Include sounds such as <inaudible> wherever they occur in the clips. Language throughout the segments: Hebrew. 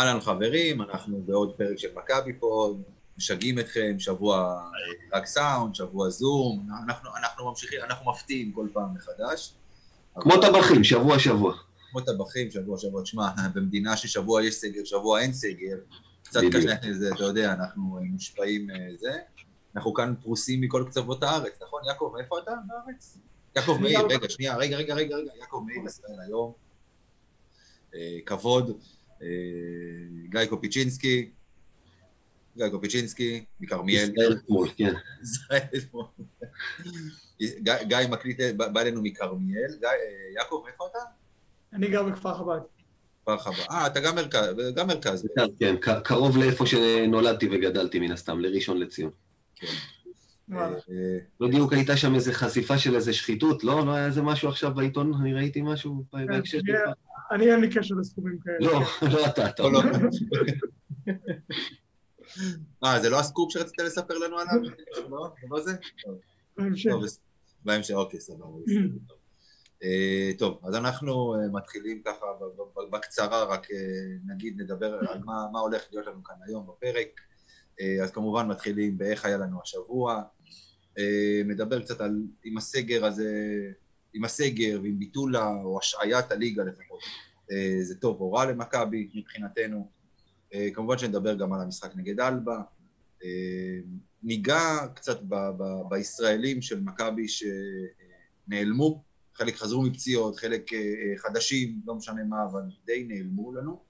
אהלן חברים, אנחנו בעוד פרק של מכבי פה, משגעים אתכם, שבוע רק סאונד, שבוע זום, אנחנו, אנחנו ממשיכים, אנחנו מפתיעים כל פעם מחדש. כמו טבחים, שבוע שבוע. כמו טבחים, שבוע שבוע. תשמע, <laughs> במדינה ששבוע יש סגר, שבוע אין סגר, קצת. קשה לזה, אתה יודע, אנחנו מושפעים אה, זה. אנחנו כאן פרוסים מכל קצוות הארץ, נכון? יעקב, איפה אתה בארץ? יעקב מאיר, גם- רגע, שנייה, רגע, רגע, רגע, רגע, יעקב מאיר, ישראל היום. אה, כבוד, גיא קופיצ'ינסקי, גיא קופיצ'ינסקי, מכרמיאל. ישראל אתמול, כן. ישראל אתמול. גיא מקליט, בא אלינו מכרמיאל. גיא, אה, יעקב, איפה אתה? אני גר בכפר חב"ד. כפר חב"ד. אה, אתה גם מרכז, גם מרכז. כן, ק- קרוב לאיפה שנולדתי וגדלתי מן הסתם, לראשון לציון. כן. בדיוק הייתה שם איזה חשיפה של איזה שחיתות, לא? לא היה איזה משהו עכשיו בעיתון? אני ראיתי משהו בהקשר שלך? אני אין לי קשר לסכומים כאלה. לא, <laughs> לא אתה, אתה. לא, לא. <laughs> אה, זה לא הסקופ שרצית לספר לנו עליו? לא? זה לא זה? בהמשך. בהמשך, אוקיי, סבבה. טוב. אה, טוב, אז אנחנו אה, מתחילים ככה בקצרה, רק אה, נגיד, נדבר על מה הולך להיות לנו כאן היום בפרק. אה, אז כמובן מתחילים באיך היה לנו השבוע. אה, נדבר קצת על עם הסגר הזה, עם הסגר ועם ביטול או השעיית הליגה לפחות. אה, זה טוב או רע למכבי מבחינתנו. כמובן שנדבר גם על המשחק נגד אלבה. ניגע קצת ב- ב- בישראלים של מכבי שנעלמו, חלק חזרו מפציעות, חלק חדשים, לא משנה מה, אבל די נעלמו לנו.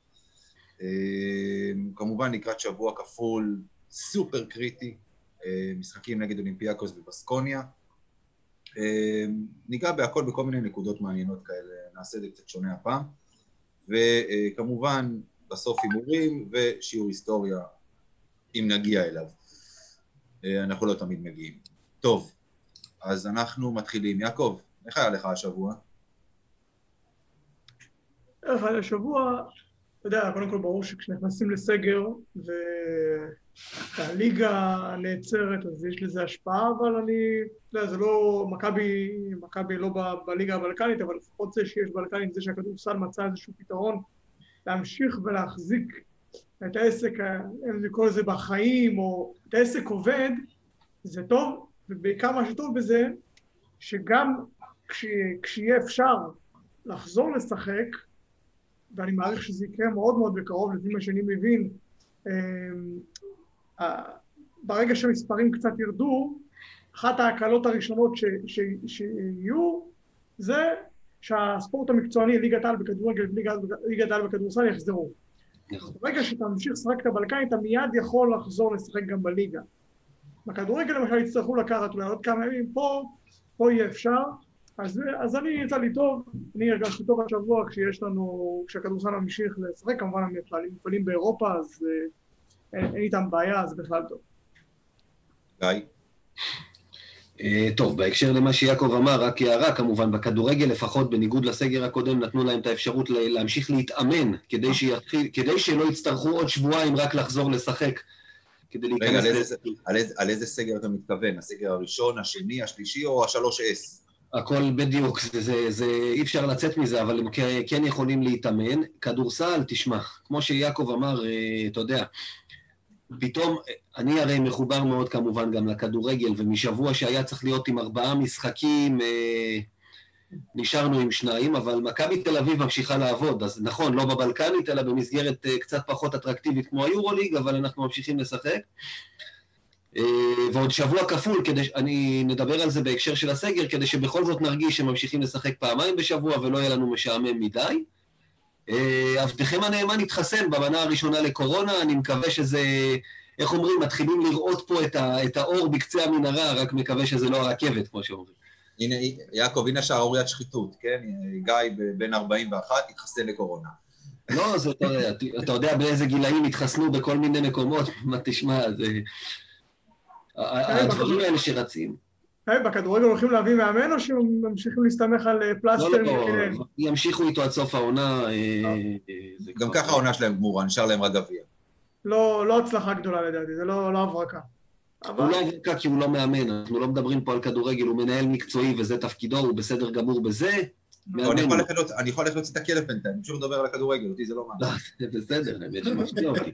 כמובן לקראת שבוע כפול, סופר קריטי, אה, משחקים נגד אולימפיאקוס ובסקוניה. אה, ניגע בהכל בכל מיני נקודות מעניינות כאלה, נעשה את זה קצת שונה הפעם. וכמובן, בסוף הימורים ושיעור היסטוריה, אם נגיע אליו. אה, אנחנו לא תמיד מגיעים. טוב, אז אנחנו מתחילים. יעקב, איך היה לך השבוע? דרך אגב, השבוע, אתה יודע, קודם כל ברור שכשנכנסים לסגר והליגה נעצרת, אז יש לזה השפעה, אבל אני, יודע, זה לא, מכבי, מכבי לא בליגה הבלקנית, אבל לפחות זה שיש בלקנית, זה שהכדורסל מצא איזשהו פתרון להמשיך ולהחזיק את העסק, אם לקרוא לזה בחיים, או את העסק עובד, זה טוב, ובעיקר מה שטוב בזה, שגם כש, כשיהיה אפשר לחזור לשחק, ואני מעריך שזה יקרה מאוד מאוד בקרוב, לפי מה שאני מבין, אמ, ברגע שהמספרים קצת ירדו, אחת ההקלות הראשונות ש, ש, שיהיו, זה שהספורט המקצועני, ליגת העל בכדורגל וליגת ליגת העל בכדורסל יחזרו. נכון. ברגע שאתה ממשיך לשחק את הבלקנית, אתה מיד יכול לחזור לשחק גם בליגה. בכדורגל למשל יצטרכו לקחת אולי עוד כמה ימים, פה, פה יהיה אפשר. אז, אז אני יצא לי טוב, אני הרגשתי טוב השבוע כשיש לנו, כשהכדורסל ממשיך לשחק, כמובן המפעלים מפעלים באירופה, אז אה, אין, איתם בעיה, אז בכלל טוב. גיא? אה, טוב, בהקשר למה שיעקב אמר, רק הערה, כמובן, בכדורגל, לפחות בניגוד לסגר הקודם, נתנו להם את האפשרות להמשיך להתאמן, כדי, שיתחיל, כדי שלא יצטרכו עוד שבועיים רק לחזור לשחק, כדי רגע, להיכנס... על ל- איזה, על, איזה, על איזה סגר אתה מתכוון? הסגר הראשון, השני, השלישי או השלוש אס? הכל בדיוק, זה, זה, זה, אי אפשר לצאת מזה, אבל הם כן יכולים להתאמן. כדורסל, תשמע, כמו שיעקב אמר, אה, אתה יודע, פתאום, אה, אני הרי מחובר מאוד כמובן גם לכדורגל, ומשבוע שהיה צריך להיות עם ארבעה משחקים, אה, נשארנו עם שניים, אבל מכבי תל אביב ממשיכה לעבוד, אז נכון, לא בבלקנית, אלא במסגרת אה, קצת פחות אטרקטיבית כמו היורוליג, אבל אנחנו ממשיכים לשחק. אה, ועוד שבוע כפול, כדי, אני נדבר על זה בהקשר של הסגר, כדי שבכל זאת נרגיש שממשיכים לשחק פעמיים בשבוע ולא יהיה לנו משעמם מדי. אה, עבדכם הנאמן התחסן במנה הראשונה לקורונה, אני מקווה שזה, איך אומרים, מתחילים לראות פה את, ה, את האור בקצה המנהרה, רק מקווה שזה לא הרכבת, כמו שאומרים. הנה, יעקב, הנה שערוריית שחיתות, כן? גיא בן 41 התחסן לקורונה. לא, זה, אתה, אתה יודע באיזה גילאים התחסנו בכל מיני מקומות, מה תשמע, זה... הדברים האלה שרצים. בכדורגל הולכים להביא מאמן או שממשיכים להסתמך על אה, לא, פלסטר? לא, כן. ימשיכו איתו עד סוף העונה. אה, אה, גם ככה העונה שלהם גמורה, נשאר להם רק גביע. לא לא הצלחה גדולה לדעתי, זה לא לא הברקה. הוא אבל לא אברקה כי הוא לא מאמן, אנחנו לא מדברים פה על כדורגל, הוא מנהל מקצועי וזה תפקידו, הוא בסדר גמור בזה, לא, אני יכול ללכת להוציא את הכלב בינתיים, אני פשוט מדבר על הכדורגל, אותי זה לא מעניין. לא, בסדר, האמת שמפתיע אותי.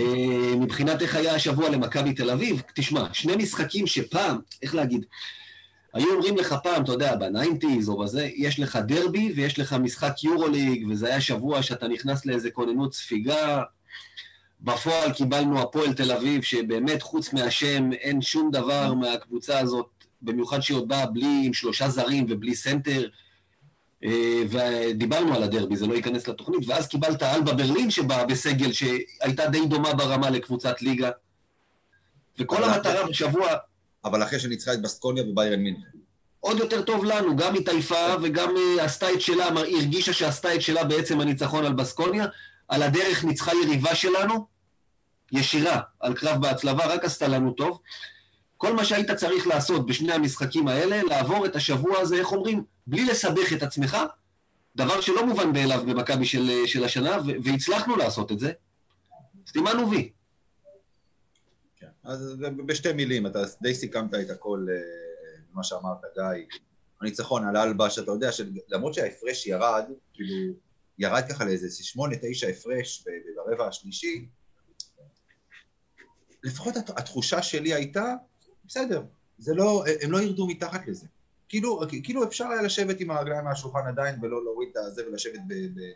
אה, מבחינת איך היה השבוע למכבי תל אביב, תשמע, שני משחקים שפעם, איך להגיד, היו אומרים לך פעם, אתה יודע, ב nineties או בזה, יש לך דרבי ויש לך משחק יורוליג, וזה היה שבוע שאתה נכנס לאיזה כוננות ספיגה. בפועל קיבלנו הפועל תל אביב, שבאמת חוץ מהשם אין שום דבר מהקבוצה הזאת, במיוחד שהיא עוד באה בלי, עם שלושה זרים ובלי סנטר. ודיברנו על הדרבי, זה לא ייכנס לתוכנית, ואז קיבלת אלבה ברלין שבאה בסגל שהייתה די דומה ברמה לקבוצת ליגה. וכל המטרה בשבוע... אבל אחרי שניצחה את בסקוניה וביירן מינכן. עוד יותר טוב לנו, גם התעייפה וגם אה, עשתה את שלה, הרגישה שעשתה את שלה בעצם הניצחון על בסקוניה. על הדרך ניצחה יריבה שלנו, ישירה, על קרב בהצלבה, רק עשתה לנו טוב. כל מה שהיית צריך לעשות בשני המשחקים האלה, לעבור את השבוע הזה, איך אומרים, בלי לסבך את עצמך, דבר שלא מובן מאליו במכבי של, של השנה, והצלחנו לעשות את זה. סתימן ווי. כן, אז בשתי מילים, אתה די סיכמת את הכל, אה, מה שאמרת, גיא. הניצחון על אלבה, שאתה יודע שלמרות שההפרש ירד, כאילו, ירד ככה לאיזה שמונה, תשע הפרש ברבע השלישי, לפחות התחושה שלי הייתה, בסדר, זה לא, הם לא ירדו מתחת לזה. כאילו, כאילו אפשר היה לשבת עם הרגליים מהשולחן עדיין ולא להוריד את הזה ולשבת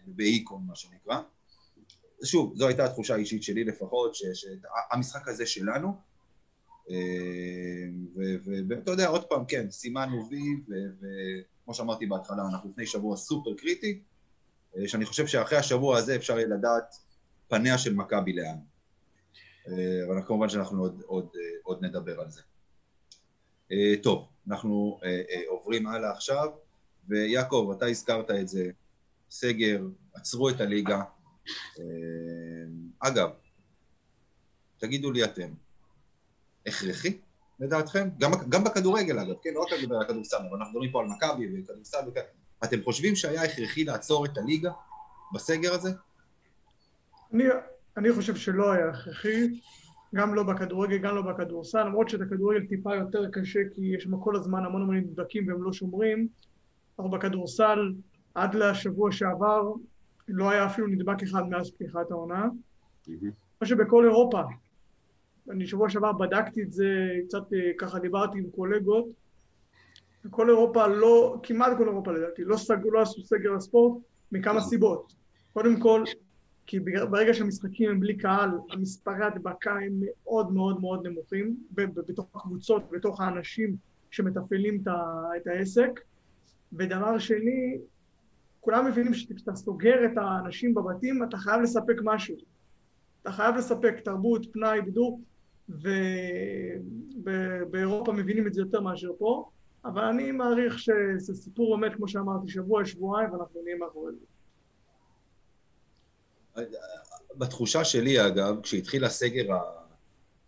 באיקון, מה שנקרא. שוב, זו הייתה התחושה האישית שלי לפחות, שהמשחק הזה שלנו, אה, ואתה יודע, עוד פעם, כן, סימנו וי, וכמו שאמרתי בהתחלה, אנחנו לפני שבוע סופר קריטי, אה, שאני חושב שאחרי השבוע הזה אפשר יהיה לדעת פניה של מכבי לאן. אה, אבל כמובן שאנחנו עוד, עוד, עוד נדבר על זה. טוב, אנחנו עוברים הלאה עכשיו, ויעקב, אתה הזכרת את זה, סגר, עצרו את הליגה. אגב, תגידו לי אתם, הכרחי לדעתכם? גם, גם בכדורגל אגב, כן? לא רק על הכדורסל, אבל אנחנו מדברים פה על מכבי וכדורסל וכאלה. אתם חושבים שהיה הכרחי לעצור את הליגה בסגר הזה? אני, אני חושב שלא היה הכרחי, גם לא בכדורגל, גם לא בכדורסל, למרות שאת הכדורגל טיפה יותר קשה, כי יש שם כל הזמן המון המון נדבקים והם לא שומרים, אבל בכדורסל, עד לשבוע שעבר, לא היה אפילו נדבק אחד מאז פתיחת העונה. כמו שבכל אירופה, אני שבוע שעבר בדקתי את זה, קצת אה, ככה דיברתי עם קולגות, כל אירופה לא, כמעט כל אירופה לדעתי, לא, סג, לא עשו סגר לספורט מכמה סיבות. קודם כל, כי ברגע שהמשחקים הם בלי קהל, המספרי הדבקה הם מאוד מאוד מאוד נמוכים, בתוך הקבוצות, בתוך האנשים שמתפעלים את העסק. ודבר שני, כולם מבינים שכשאתה סוגר את האנשים בבתים, אתה חייב לספק משהו. אתה חייב לספק תרבות, פנאי, בידור, ובאירופה מבינים את זה יותר מאשר פה. אבל אני מעריך שזה סיפור באמת, כמו שאמרתי, שבוע, שבועיים, ואנחנו נהיה מאחורי זה. בתחושה שלי, אגב, כשהתחיל הסגר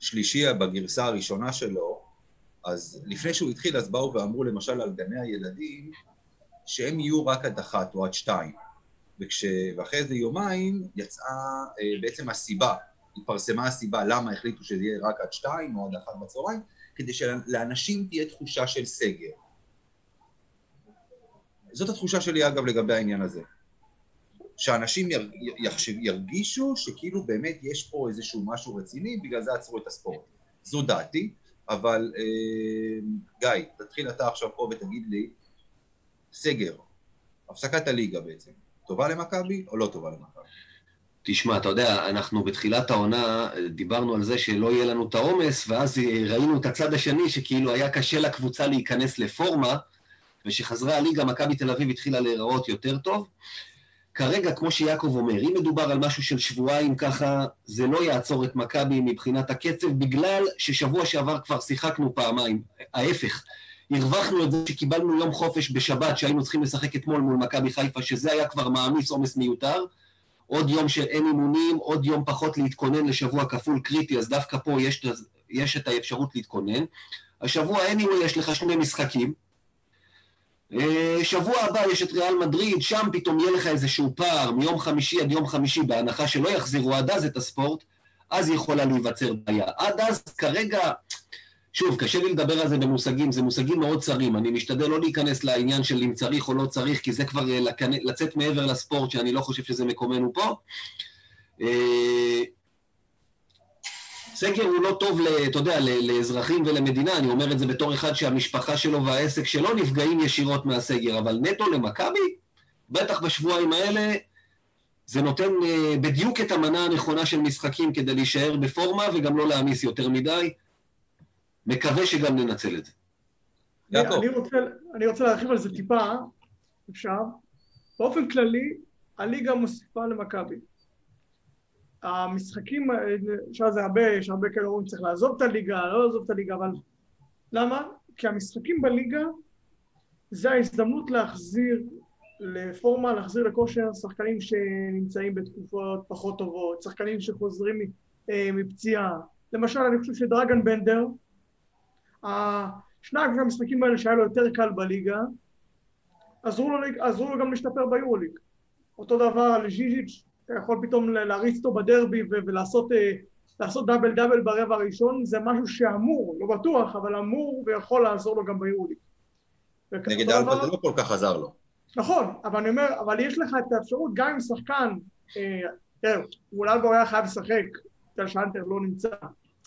השלישי בגרסה הראשונה שלו, אז לפני שהוא התחיל, אז באו ואמרו למשל על גני הילדים, שהם יהיו רק עד אחת או עד שתיים. וכש... ואחרי איזה יומיים יצאה אה, בעצם הסיבה, התפרסמה הסיבה למה החליטו שזה יהיה רק עד שתיים או עד אחת בצהריים, כדי שלאנשים תהיה תחושה של סגר. זאת התחושה שלי, אגב, לגבי העניין הזה. שאנשים ירגישו שכאילו באמת יש פה איזשהו משהו רציני, בגלל זה עצרו את הספורט. זו דעתי, אבל אה, גיא, תתחיל אתה עכשיו פה ותגיד לי, סגר, הפסקת הליגה בעצם, טובה למכבי או לא טובה למכבי? תשמע, אתה יודע, אנחנו בתחילת העונה דיברנו על זה שלא יהיה לנו את העומס, ואז ראינו את הצד השני שכאילו היה קשה לקבוצה להיכנס לפורמה, ושחזרה הליגה, מכבי תל אביב התחילה להיראות יותר טוב. כרגע, כמו שיעקב אומר, אם מדובר על משהו של שבועיים ככה, זה לא יעצור את מכבי מבחינת הקצב, בגלל ששבוע שעבר כבר שיחקנו פעמיים. ההפך, הרווחנו את זה שקיבלנו יום חופש בשבת, שהיינו צריכים לשחק אתמול מול מכבי חיפה, שזה היה כבר מעמיס עומס מיותר. עוד יום של אין אימונים, עוד יום פחות להתכונן לשבוע כפול קריטי, אז דווקא פה יש, יש את האפשרות להתכונן. השבוע anyway יש לך שני משחקים. אה, שבוע הבא יש את ריאל מדריד, שם פתאום יהיה לך איזשהו פער מיום חמישי עד יום חמישי, בהנחה שלא יחזירו עד אז את הספורט, אז יכולה להיווצר בעיה. עד אז כרגע שוב, קשה לי לדבר על זה במושגים, זה מושגים מאוד צרים. אני משתדל לא להיכנס לעניין של אם צריך או לא צריך, כי זה כבר לצאת מעבר לספורט, שאני לא חושב שזה מקומנו פה. סגר הוא לא טוב, אתה יודע, לאזרחים ולמדינה, אני אומר את זה בתור אחד שהמשפחה שלו והעסק שלו נפגעים ישירות מהסגר, אבל נטו למכבי, בטח בשבועיים האלה, זה נותן uh, בדיוק את המנה הנכונה של משחקים כדי להישאר בפורמה וגם לא להעמיס יותר מדי. מקווה שגם ננצל את זה. יעקב. אני רוצה, אני רוצה להרחיב על זה טיפה, אפשר. באופן כללי, הליגה מוסיפה למכבי. המשחקים, אפשר זה הרבה, יש הרבה כאלה אומרים צריך לעזוב את הליגה, לא לעזוב את הליגה, אבל למה? כי המשחקים בליגה זה ההזדמנות להחזיר לפורמה, להחזיר לכושר שחקנים שנמצאים בתקופות פחות טובות, שחקנים שחוזרים אה, מפציעה. למשל, אני חושב שדרגן בנדר, שני המשחקים האלה שהיה לו יותר קל בליגה, עזרו לו, עזרו לו גם להשתפר ביורוליג. אותו דבר על ז'יז'יץ', אתה יכול פתאום להריץ אותו בדרבי ולעשות אה, לעשות דאבל דאבל ברבע הראשון, זה משהו שאמור, לא בטוח, אבל אמור ויכול לעזור לו גם ביורוליג. נגד אלבה זה לא כל כך עזר לו. נכון, אבל אני אומר, אבל יש לך את האפשרות, גם אם שחקן, אה, תראה, אולי הוא היה חייב לשחק, טל שאנטר לא נמצא,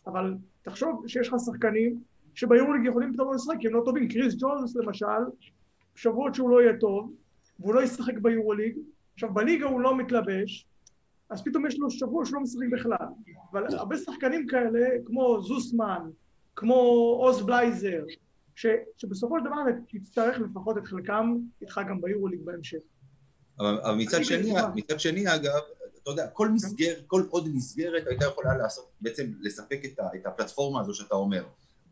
אבל תחשוב שיש לך שחקנים שביורוליג יכולים פתאום לשחק, כי הם לא טובים. קריס ג'ונס למשל, שבועות שהוא לא יהיה טוב, והוא לא ישחק ביורוליג, עכשיו בליגה הוא לא מתלבש, אז פתאום יש לו שבוע שהוא לא משחק בכלל. אבל הרבה שחקנים כאלה, כמו זוסמן, כמו עוז בלייזר, ש, שבסופו של דבר תצטרך לפחות את חלקם איתך גם ביורוליג בהמשך. אבל, אבל מצד, שני, מצד שני אגב, אתה יודע, כל מסגר, כל עוד מסגרת הייתה יכולה לעשות, בעצם לספק את, ה, את הפלטפורמה הזו שאתה אומר.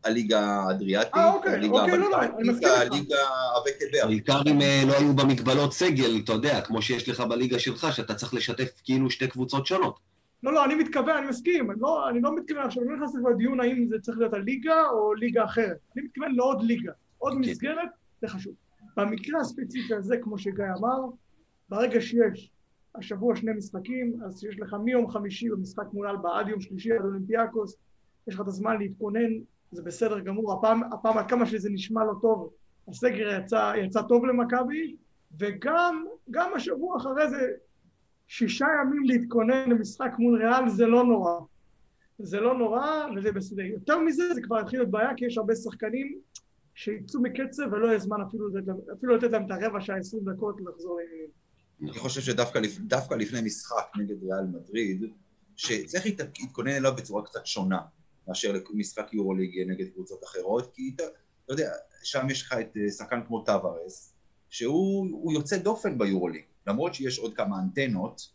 הליגה האדריאטית, אה, אוקיי, הליגה אוקיי, לא, לא, הבלקנית, הליגה הווטבר. בעיקר אם אה, לא היו במגבלות סגל, אתה יודע, כמו שיש לך בליגה שלך, שאתה צריך לשתף כאילו שתי קבוצות שונות. לא, לא, אני מתכוון, אני מסכים, אני לא, אני לא מתכוון עכשיו, אני לא נכנס לדיון האם זה צריך להיות הליגה או ליגה אחרת. אני מתכוון לעוד ליגה, עוד okay. אוקיי. מסגרת, זה חשוב. במקרה הספציפי הזה, כמו שגיא אמר, ברגע שיש השבוע שני משחקים, אז יש לך מיום חמישי במשחק מול אלבה עד יום שלישי עד אולימפיאקוס, יש לך את הזמן להתכונן זה בסדר גמור. הפעם, הפעם עד כמה שזה נשמע לא טוב, הסגר יצא, יצא טוב למכבי, וגם גם השבוע אחרי זה, שישה ימים להתכונן למשחק מול ריאל זה לא נורא. זה לא נורא וזה בסדר. יותר מזה זה כבר התחיל להיות בעיה כי יש הרבה שחקנים שיצאו מקצב ולא יהיה זמן אפילו, אפילו לתת להם את הרבע שעה, עשרים דקות לחזור לעניינים. אני חושב שדווקא לפני משחק נגד ריאל מדריד, שצריך להתכונן אליו בצורה קצת שונה. מאשר למשחק יורוליג נגד קבוצות אחרות, כי אתה, אתה יודע, שם יש לך את אה, שחקן כמו טווארס, שהוא יוצא דופן ביורוליג, למרות שיש עוד כמה אנטנות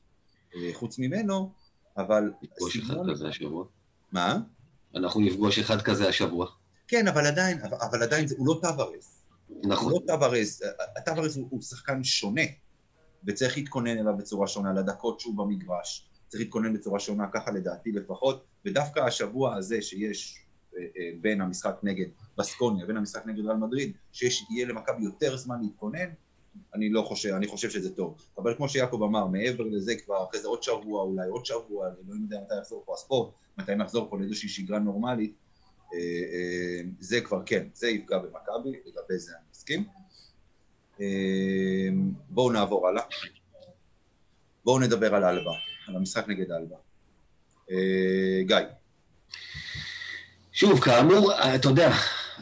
אה, חוץ ממנו, אבל... נפגוש אחד כזה השבוע. מה? אנחנו נפגוש אחד כזה השבוע. כן, אבל עדיין, אבל, אבל עדיין הוא לא טווארס. נכון. הוא לא טווארס, טווארס הוא, הוא שחקן שונה, וצריך להתכונן אליו בצורה שונה, לדקות שהוא במגרש. צריך להתכונן בצורה שונה, ככה לדעתי לפחות, ודווקא השבוע הזה שיש אה, אה, בין המשחק נגד בסקוניה ובין המשחק נגד ריאל מדריד, שיהיה למכבי יותר זמן להתכונן, אני לא חושב, אני חושב שזה טוב. אבל כמו שיעקב אמר, מעבר לזה כבר אחרי זה עוד שבוע, אולי עוד שבוע, אני לא יודע מתי יחזור פה הספורט, מתי נחזור פה לאיזושהי שגרה נורמלית, אה, זה כבר כן, זה יפגע במכבי, לגבי זה אני מסכים. בואו נעבור הלאה. בואו נדבר על אלבה. על המשחק נגד אלבה. אה, גיא. שוב, כאמור, אתה יודע,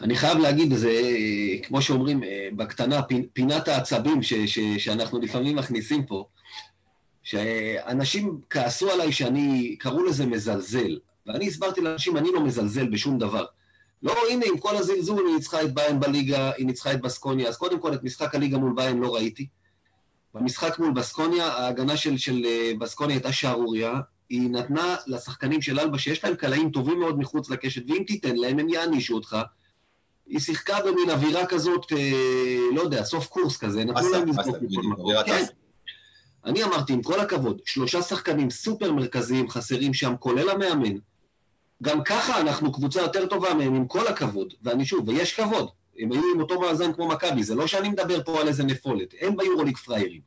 אני חייב להגיד, זה כמו שאומרים אה, בקטנה, פינת העצבים ש, ש, שאנחנו לפעמים מכניסים פה, שאנשים כעסו עליי שאני, קראו לזה מזלזל, ואני הסברתי לאנשים, אני לא מזלזל בשום דבר. לא, הנה, עם כל הזלזול, היא ניצחה את ביין בליגה, היא ניצחה את בסקוניה, אז קודם כל את משחק הליגה מול ביין לא ראיתי. במשחק מול בסקוניה, ההגנה של, של אה, בסקוניה הייתה שערורייה. היא נתנה לשחקנים של אלבה, שיש להם קלעים טובים מאוד מחוץ לקשת, ואם תיתן להם, הם יענישו אותך. היא שיחקה במין אווירה כזאת, אה, לא יודע, סוף קורס כזה, נתנו להם לזכות מכל מקום. כן. אני אמרתי, עם כל הכבוד, שלושה שחקנים סופר מרכזיים חסרים שם, כולל המאמן. גם ככה אנחנו קבוצה יותר טובה מהם, עם כל הכבוד. ואני שוב, ויש כבוד. הם היו עם אותו מאזן כמו מכבי, זה לא שאני מדבר פה על איזה נפולת, הם ביורוליג פראיירים.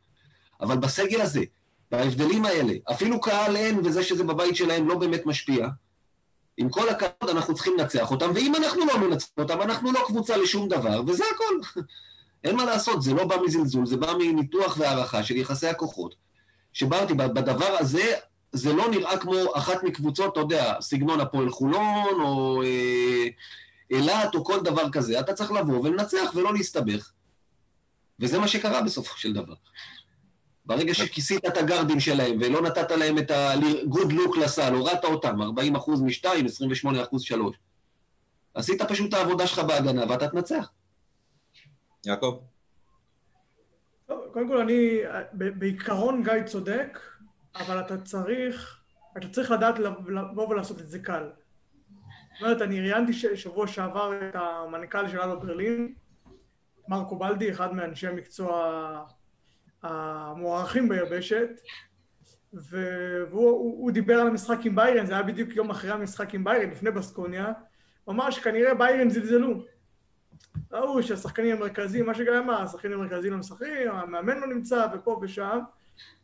אבל בסגל הזה, בהבדלים האלה, אפילו קהל אין וזה שזה בבית שלהם לא באמת משפיע, עם כל הכבוד, אנחנו צריכים לנצח אותם, ואם אנחנו לא מנצחים אותם, אנחנו לא קבוצה לשום דבר, וזה הכל. <laughs> אין מה לעשות, זה לא בא מזלזול, זה בא מניתוח והערכה של יחסי הכוחות. שבאתי, בדבר הזה, זה לא נראה כמו אחת מקבוצות, אתה יודע, סגנון הפועל חולון, או אה, אילת, או כל דבר כזה. אתה צריך לבוא ולנצח ולא להסתבך. וזה מה שקרה בסופו של דבר. ברגע שכיסית את הגרדים שלהם ולא נתת להם את ה-good look לסל, הורדת אותם, 40 אחוז מ-2, 28 אחוז 3. עשית פשוט את העבודה שלך בהגנה ואתה תנצח. יעקב? קודם כל אני, בעיקרון גיא צודק, אבל אתה צריך, אתה צריך לדעת לבוא ולעשות את זה קל. זאת אומרת, אני ראיינתי שבוע שעבר את המנכ"ל של אלו ברלין, מרקו בלדי, אחד מאנשי המקצוע המוערכים ביבשת, והוא דיבר על המשחק עם ביירן, זה היה בדיוק יום אחרי המשחק עם ביירן, לפני בסקוניה, הוא אמר שכנראה ביירן זלזלו. ראו שהשחקנים המרכזיים, מה שגם אמר, השחקנים המרכזיים לא משחקים, המאמן לא נמצא, ופה ושם,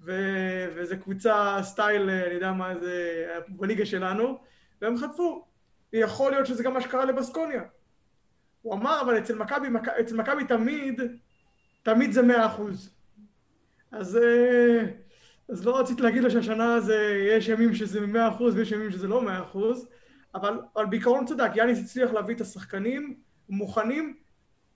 ו- וזה קבוצה סטייל, אני יודע מה זה, בליגה שלנו, והם חטפו. יכול להיות שזה גם מה שקרה לבסקוניה. הוא אמר, אבל אצל מכבי, אצל מכבי תמיד, תמיד זה מאה אחוז. אז, אה, אז לא רציתי להגיד לו שהשנה זה, יש ימים שזה מאה אחוז ויש ימים שזה לא מאה אחוז, אבל, אבל בעיקרון צדק, יאניס הצליח להביא את השחקנים מוכנים,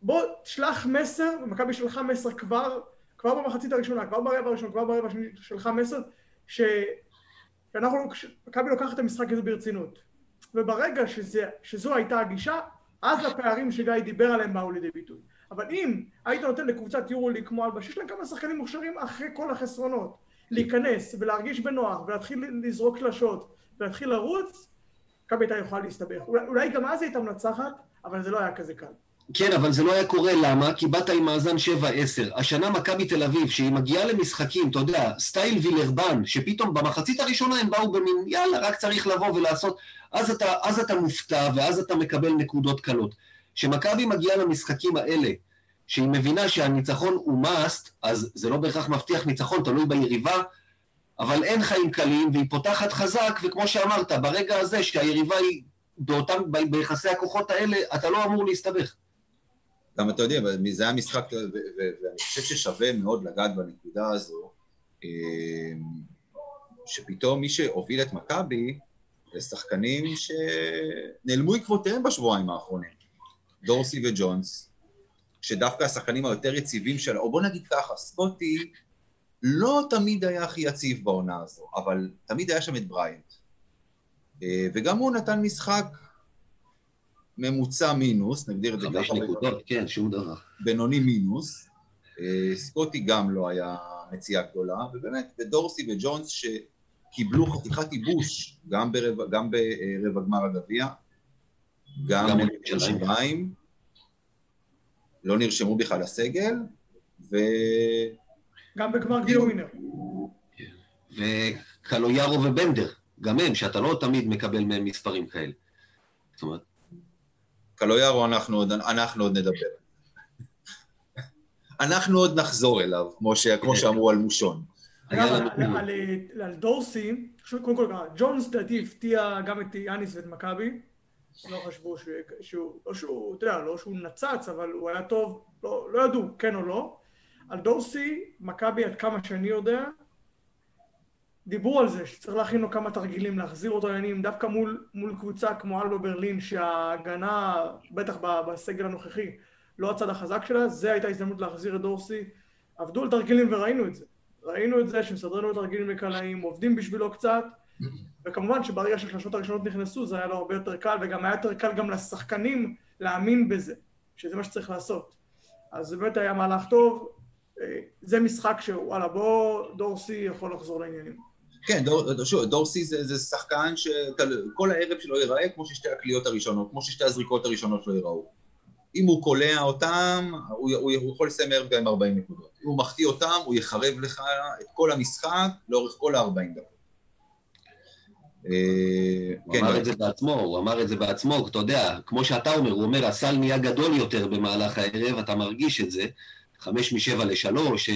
בוא תשלח מסר, ומכבי שלחה מסר כבר, כבר במחצית הראשונה, כבר ברבע הראשון, כבר ברבע השני, שלחה מסר. שאנחנו, מכבי לוקחת את המשחק הזה ברצינות. וברגע שזה, שזו הייתה הגישה, אז הפערים שגיא דיבר עליהם באו לידי ביטוי. אבל אם היית נותן לקבוצת יורוליג כמו אלבה, שיש להם כמה שחקנים מוכשרים אחרי כל החסרונות, להיכנס ולהרגיש בנוח ולהתחיל לזרוק שלשות ולהתחיל לרוץ, מכבי הייתה יכולה להסתבך. אולי, אולי גם אז הייתה מנצחת, אבל זה לא היה כזה קל. כן, אבל זה לא היה קורה, למה? כי באת עם מאזן 7-10. השנה מכבי תל אביב, שהיא מגיעה למשחקים, אתה יודע, סטייל וילרבן, שפתאום במחצית הראשונה הם באו במין, יאללה, רק צריך לבוא ולעשות, אז אתה, אז אתה מופתע, ואז אתה מקבל נקודות קלות. כשמכבי מגיעה למשחקים האלה, שהיא מבינה שהניצחון הוא must, אז זה לא בהכרח מבטיח ניצחון, תלוי ביריבה, אבל אין חיים קלים, והיא פותחת חזק, וכמו שאמרת, ברגע הזה שהיריבה היא באותם, ביחסי הכוחות האלה, אתה לא אמור להסתבך. גם אתה יודע, זה היה משחק, ואני חושב ששווה מאוד לגעת בנקודה הזו, אמ, שפתאום מי שהוביל את מכבי, זה שחקנים שנעלמו עקבותיהם בשבועיים האחרונים. דורסי וג'ונס, שדווקא השחקנים היותר יציבים של... או בוא נגיד ככה, סקוטי לא תמיד היה הכי יציב בעונה הזו, אבל תמיד היה שם את בריינט. אה, וגם הוא נתן משחק ממוצע מינוס, נגדיר את זה ככה. חמש נקודות, כן, שום דבר. בינוני מינוס. אה, סקוטי גם לא היה מציאה גדולה, ובאמת, ודורסי וג'ונס שקיבלו חתיכת ייבוש, גם ברבע, גם ברבע גמר הגביע, גם בירושלים, לא נרשמו בכלל לסגל, ו... גם בגמר גביע ווינר. וקלויארו ובנדר, גם הם, שאתה לא תמיד מקבל מהם מספרים כאלה. זאת אומרת... קלויארו, אנחנו עוד, אנחנו עוד נדבר. אנחנו עוד נחזור אליו, כמו, ש, כמו שאמרו על מושון. על, על, על דורסי, קודם כל, ג'ונס לדעתי הפתיע גם את יאניס ואת מכבי. לא חשבו שהוא, שהוא, לא שהוא, אתה יודע, לא שהוא נצץ, אבל הוא היה טוב, לא, לא ידעו, כן או לא. על דורסי, מכבי עד כמה שאני יודע, דיברו על זה, שצריך להכין לו כמה תרגילים, להחזיר אותו לעניינים, דווקא מול, מול קבוצה כמו אלבו ברלין, שההגנה, בטח בסגל הנוכחי, לא הצד החזק שלה, זה הייתה הזדמנות להחזיר את דורסי. עבדו על תרגילים וראינו את זה. ראינו את זה שמסדרים לו תרגילים לקלעים, עובדים בשבילו קצת, וכמובן שברגע שהשלושות הראשונות נכנסו זה היה לו הרבה יותר קל, וגם היה יותר קל גם לשחקנים להאמין בזה, שזה מה שצריך לעשות. אז זה באמת היה מהלך טוב, אה, זה משחק שוואלה בוא דורסי יכול לחזור לעניינים. כן, דור, שוב, דורסי זה, זה שחקן שכל הערב שלו ייראה כמו ששתי הקליעות הראשונות, כמו ששתי הזריקות הראשונות שלו ייראו. אם הוא קולע אותם, הוא, הוא, הוא יכול לסיים ערב גם עם 40 נקודות. אם הוא מחטיא אותם, הוא יחרב לך את כל המשחק לאורך כל ה-40 דקות. אה, הוא כן, אמר את זה בעצמו, הוא אמר את זה בעצמו, אתה יודע, כמו שאתה אומר, הוא אומר, הסל נהיה גדול יותר במהלך הערב, אתה מרגיש את זה, חמש משבע לשלוש, אה,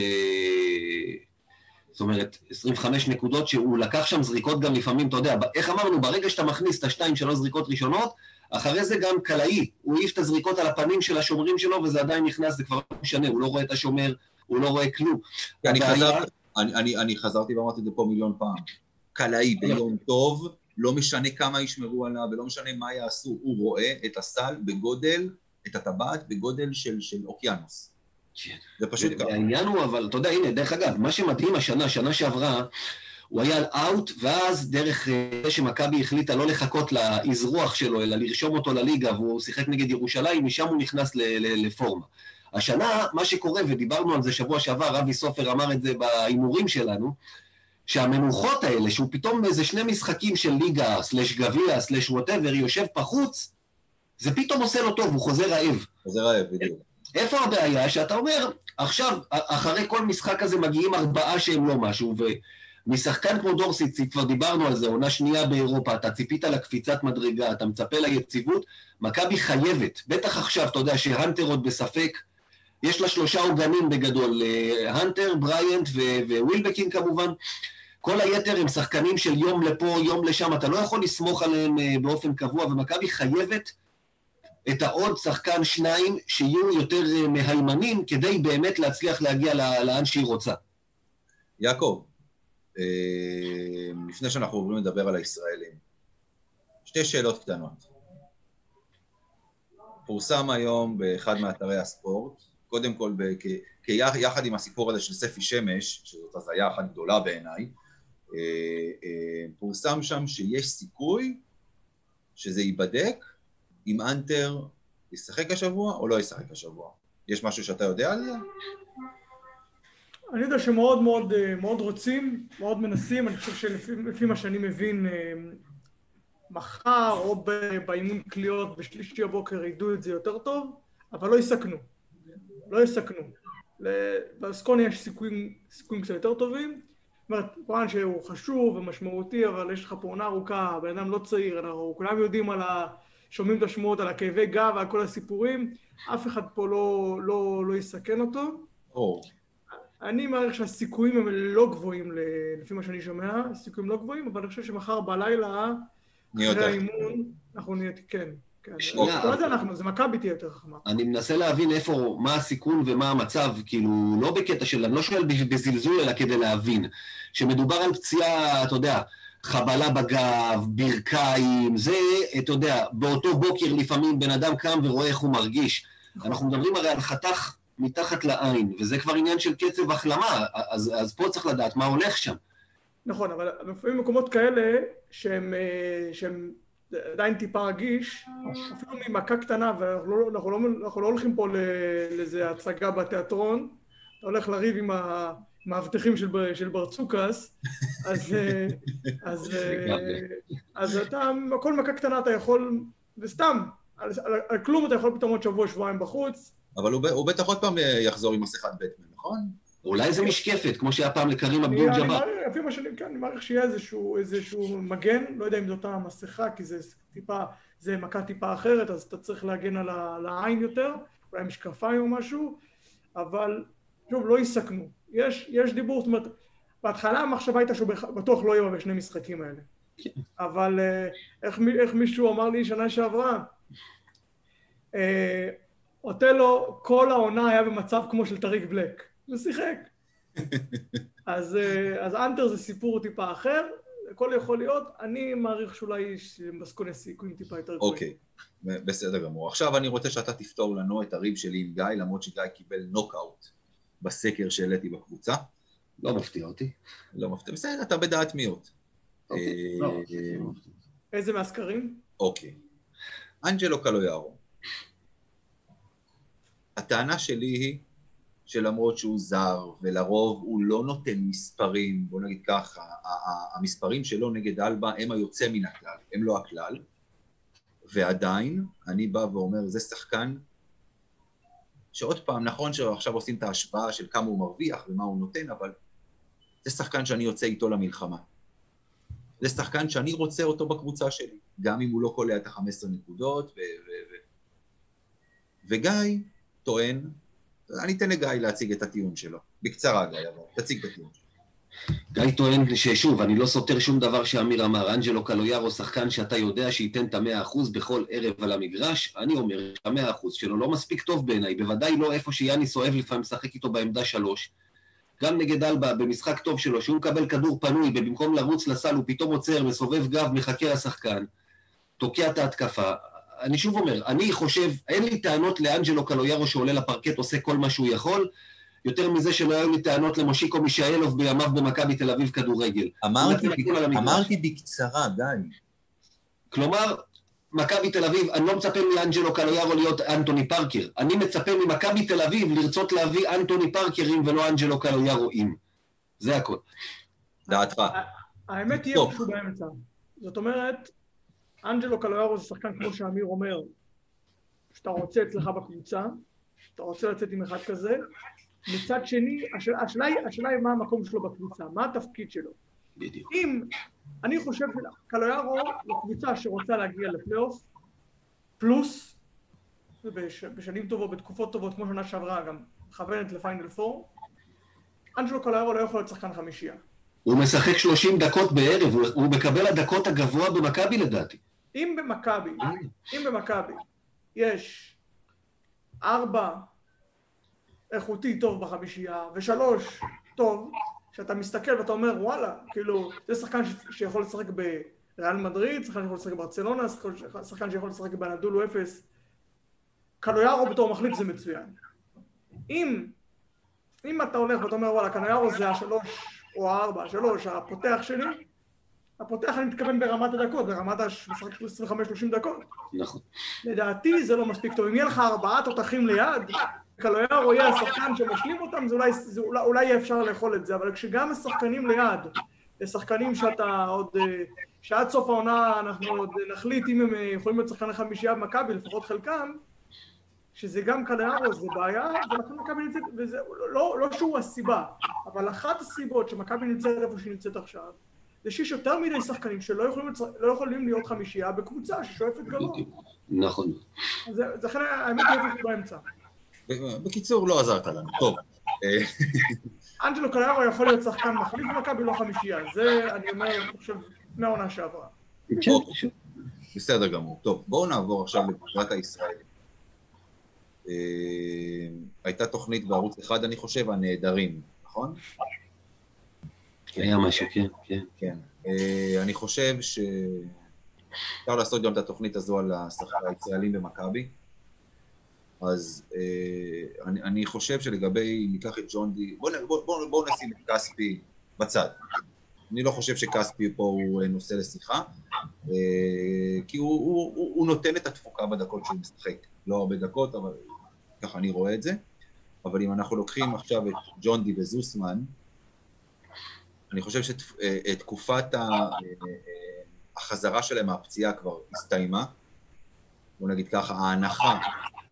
זאת אומרת, 25 נקודות שהוא לקח שם זריקות גם לפעמים, אתה יודע, איך אמרנו, ברגע שאתה מכניס את השתיים, שלוש זריקות ראשונות, אחרי זה גם קלעי, הוא העיף את הזריקות על הפנים של השומרים שלו, וזה עדיין נכנס, זה כבר לא משנה, הוא לא רואה את השומר, הוא לא רואה כלום. אני, חזר, אני, אני, אני חזרתי ואמרתי את זה פה מיליון פעם. קלעי ביום טוב, לא משנה כמה ישמרו עליו ולא משנה מה יעשו, הוא רואה את הסל בגודל, את הטבעת בגודל של, של אוקיינוס. כן. זה פשוט ככה. העניין הוא, אבל אתה יודע, הנה, דרך אגב, מה שמדהים השנה, שנה שעברה, הוא היה על אאוט, ואז דרך אה, זה שמכבי החליטה לא לחכות לאזרוח שלו, אלא לרשום אותו לליגה, והוא שיחק נגד ירושלים, משם הוא נכנס לפורמה. השנה, מה שקורה, ודיברנו על זה שבוע שעבר, אבי סופר אמר את זה בהימורים שלנו, שהמנוחות האלה, שהוא פתאום איזה שני משחקים של ליגה, סלש גביע, סלש ווטאבר, יושב בחוץ, זה פתאום עושה לו טוב, הוא חוזר רעב. חוזר רעב, בדיוק. איפה הבעיה? שאתה אומר, עכשיו, אחרי כל משחק כזה מגיעים ארבעה שהם לא משהו, ומשחקן כמו דורסיץ, כבר דיברנו על זה, עונה שנייה באירופה, אתה ציפית לקפיצת מדרגה, אתה מצפה ליציבות, מכבי חייבת, בטח עכשיו, אתה יודע שהנטר עוד בספק, יש לה שלושה עוגנים בגדול, הנטר, בריאנט ווילבקין כמובן, כל היתר הם שחקנים של יום לפה, יום לשם, אתה לא יכול לסמוך עליהם אה, באופן קבוע, ומכבי חייבת את העוד שחקן שניים שיהיו יותר אה, מהימנים כדי באמת להצליח להגיע לאן שהיא רוצה. יעקב, אה, לפני שאנחנו עוברים לדבר על הישראלים, שתי שאלות קטנות. פורסם היום באחד מאתרי הספורט, קודם כל יחד עם הסיפור הזה של ספי שמש, שזאת הזיה אחת גדולה בעיניי, אה, פורסם שם שיש סיכוי שזה ייבדק אם אנטר ישחק השבוע או לא ישחק השבוע? יש משהו שאתה יודע על זה? אני יודע שמאוד מאוד, אה, מאוד רוצים, מאוד מנסים, אני חושב שלפי מה שאני מבין, אה, מחר או באימון קליעות בשלישי הבוקר ידעו את זה יותר טוב, אבל לא יסכנו. לא יסכנו. באסקוני יש סיכויים, סיכויים קצת יותר טובים. זאת אומרת, כמובן שהוא חשוב ומשמעותי, אבל יש לך פה עונה ארוכה, הבן אדם לא צעיר, אנחנו כולם יודעים על ה... שומעים את השמועות על הכאבי גב ועל כל הסיפורים, אף אחד פה לא, לא, לא יסכן אותו. Oh. אני מעריך שהסיכויים הם לא גבוהים, לפי מה שאני שומע, סיכויים לא גבוהים, אבל אני חושב שמחר בלילה, אחרי האימון, אנחנו נהיה, כן. כן. שנייה. לא זה אנחנו, זה מכבי תהיה יותר חכמה. אני מנסה להבין איפה, מה הסיכון ומה המצב, כאילו, לא בקטע של, אני לא שואל בזלזול, אלא כדי להבין. שמדובר על פציעה, אתה יודע, חבלה בגב, ברכיים, זה, אתה יודע, באותו בוקר לפעמים בן אדם קם ורואה איך הוא מרגיש. אנחנו מדברים הרי על חתך מתחת לעין, וזה כבר עניין של קצב החלמה, אז, אז פה צריך לדעת מה הולך שם. נכון, אבל לפעמים מקומות כאלה שהם, שהם עדיין טיפה רגיש, אפילו ממכה קטנה, ואנחנו לא, אנחנו לא, אנחנו לא הולכים פה לאיזה הצגה בתיאטרון, אתה הולך לריב עם ה... מאבטחים של, של ברצוקס, אז, אה, אז, אה, אז אתה, כל מכה קטנה אתה יכול, וסתם, על, על, על כלום אתה יכול פתאום עוד שבוע, שבועיים בחוץ. אבל הוא, הוא בטח עוד פעם אה, יחזור עם מסכת בטמן, נכון? אולי זה משקפת, כמו שהיה פעם לקרים אבדול ג'אבר. לפי מה שאני, כן, אני מעריך שיהיה איזשהו, איזשהו מגן, לא יודע אם זו אותה המסכה, כי זה טיפה, זה מכה טיפה אחרת, אז אתה צריך להגן על העין יותר, אולי משקפיים או משהו, אבל שוב, לא יסכנו. יש, יש דיבור, זאת אומרת, בהתחלה המחשבה הייתה שהוא בטוח לא יהיה בשני משחקים האלה. כן. אבל אה, איך, איך מישהו אמר לי שנה שעברה, אה, אוטלו כל העונה היה במצב כמו של טאריק בלאק, הוא שיחק. <laughs> אז, אה, אז האנטר זה סיפור טיפה אחר, הכל יכול להיות, אני מעריך שאולי מסקוני סיכויים טיפה יותר גבוהים. אוקיי, בסדר גמור. עכשיו אני רוצה שאתה תפתור לנו את הריב שלי עם גיא, למרות שגיא קיבל נוקאוט. בסקר שהעליתי בקבוצה. לא מפתיע אותי. לא מפתיע, בסדר, אתה בדעת מיעוט. אוקיי, לא, איזה מהסקרים? אוקיי. אנג'לו קלויארו. הטענה שלי היא שלמרות שהוא זר, ולרוב הוא לא נותן מספרים, בוא נגיד ככה, המספרים שלו נגד אלבה הם היוצא מן הכלל, הם לא הכלל, ועדיין אני בא ואומר, זה שחקן שעוד פעם, נכון שעכשיו עושים את ההשוואה של כמה הוא מרוויח ומה הוא נותן, אבל זה שחקן שאני יוצא איתו למלחמה. זה שחקן שאני רוצה אותו בקבוצה שלי, גם אם הוא לא קולע את ה-15 נקודות, ו... ו, ו... וגיא טוען, אני אתן לגיא להציג את הטיעון שלו. בקצרה, גיא, אבל תציג את הטיעון שלו. גיא טוען ששוב, אני לא סותר שום דבר שאמיר אמר, אנג'לו קלויארו שחקן שאתה יודע שייתן את המאה אחוז בכל ערב על המגרש, אני אומר שהמאה אחוז שלו לא מספיק טוב בעיניי, בוודאי לא איפה שיאניס אוהב לפעמים לשחק איתו בעמדה שלוש. גם נגד אלבה, במשחק טוב שלו, שהוא מקבל כדור פנוי, ובמקום לרוץ לסל הוא פתאום עוצר, מסובב גב, מחכה לשחקן, תוקע את ההתקפה. אני שוב אומר, אני חושב, אין לי טענות לאנג'לו קלויארו שעולה לפרקט, עושה כל מה שהוא יכול, יותר מזה שלא היו לי טענות למושיקו מישאלוב בימיו במכבי תל אביב כדורגל. אמרתי, אמרתי בקצרה, די. כלומר, מכבי תל אביב, אני לא מצפה מאנג'לו קלויארו להיות אנטוני פארקר. אני מצפה ממכבי תל אביב לרצות להביא אנטוני פארקרים ולא אנג'לו קלויארוים. זה הכל. דעתך. האמת תהיה משהו באמצע. זאת אומרת, אנג'לו קלויארו זה שחקן כמו שאמיר אומר, שאתה רוצה אצלך בקבוצה, אתה רוצה לצאת עם אחד כזה, מצד שני, השאלה, השאלה, השאלה היא מה המקום שלו בקבוצה, מה התפקיד שלו. בדיוק. אם, אני חושב שקלויארו זו קבוצה שרוצה להגיע לפלייאוף, פלוס, בש, בשנים טובות, בתקופות טובות, כמו שנה שעברה, גם מכוונת לפיינל פור, אנג'לו קלויארו לא יכול להיות שחקן חמישייה. הוא משחק 30 דקות בערב, הוא, הוא מקבל הדקות הגבוה במכבי לדעתי. אם במכבי, אם במכבי יש ארבע איכותי טוב בחמישייה, ושלוש טוב, שאתה מסתכל ואתה אומר וואלה, כאילו, זה שחקן ש- שיכול לשחק בריאל מדריד, שחקן שיכול לשחק בברצלונה, שחקן- שיכול לשחק בנדולו אפס, קלויארו בתור מחליף זה מצוין. אם, אם אתה הולך ואתה אומר וואלה, קלויארו זה השלוש או הארבע, השלוש, הפותח שלי, הפותח אני מתכוון ברמת הדקות, ברמת המשחק של 25-30 דקות. נכון. לדעתי זה לא מספיק טוב. אם יהיה לך ארבעה תותחים ליד, קלויארו יהיה השחקן שמשלים אותם, זה אולי, זה אולי, אולי יהיה אפשר לאכול את זה, אבל כשגם השחקנים ליד, זה שחקנים שאתה עוד, אה, שעד סוף העונה אנחנו עוד נחליט אם הם אה, יכולים להיות שחקני חמישייה במכבי, לפחות חלקם, שזה גם קלויארו זה בעיה, ולכן מכבי נמצאת, וזה לא, לא שהוא הסיבה, אבל אחת הסיבות שמכבי נמצאת איפה שהיא נמצאת עכשיו, זה שיש יותר מדי שחקנים שלא יכולים, לא יכולים להיות חמישייה בקבוצה ששואפת גבוה. נכון. אז זה- זה לכן האמת היא איפשהו באמצע. בקיצור, לא עזרת לנו. טוב. אנג'לו קליירו יכול להיות שחקן מחליף במכבי, לא חמישייה. זה, אני אומר, אני חושב, מהעונה שעברה. כן. בסדר גמור. טוב, בואו נעבור עכשיו לבחירת הישראלים. אה, הייתה תוכנית בערוץ אחד, אני חושב, הנעדרים, נכון? היה משהו, כן, כן. כן. אה, אני חושב שאפשר לעשות גם את התוכנית הזו על השחקן הישראלים במכבי. אז אה, אני, אני חושב שלגבי, ניקח את ג'ון די, בואו בוא, בוא, בוא נשים את כספי בצד. אני לא חושב שכספי פה הוא אה, נושא לשיחה, אה, כי הוא, הוא, הוא, הוא נותן את התפוקה בדקות שהוא משחק. לא הרבה דקות, אבל ככה אני רואה את זה. אבל אם אנחנו לוקחים עכשיו את ג'ון די וזוסמן, אני חושב שתקופת ה- אה, החזרה שלהם מהפציעה כבר הסתיימה. בוא נגיד ככה, ההנחה,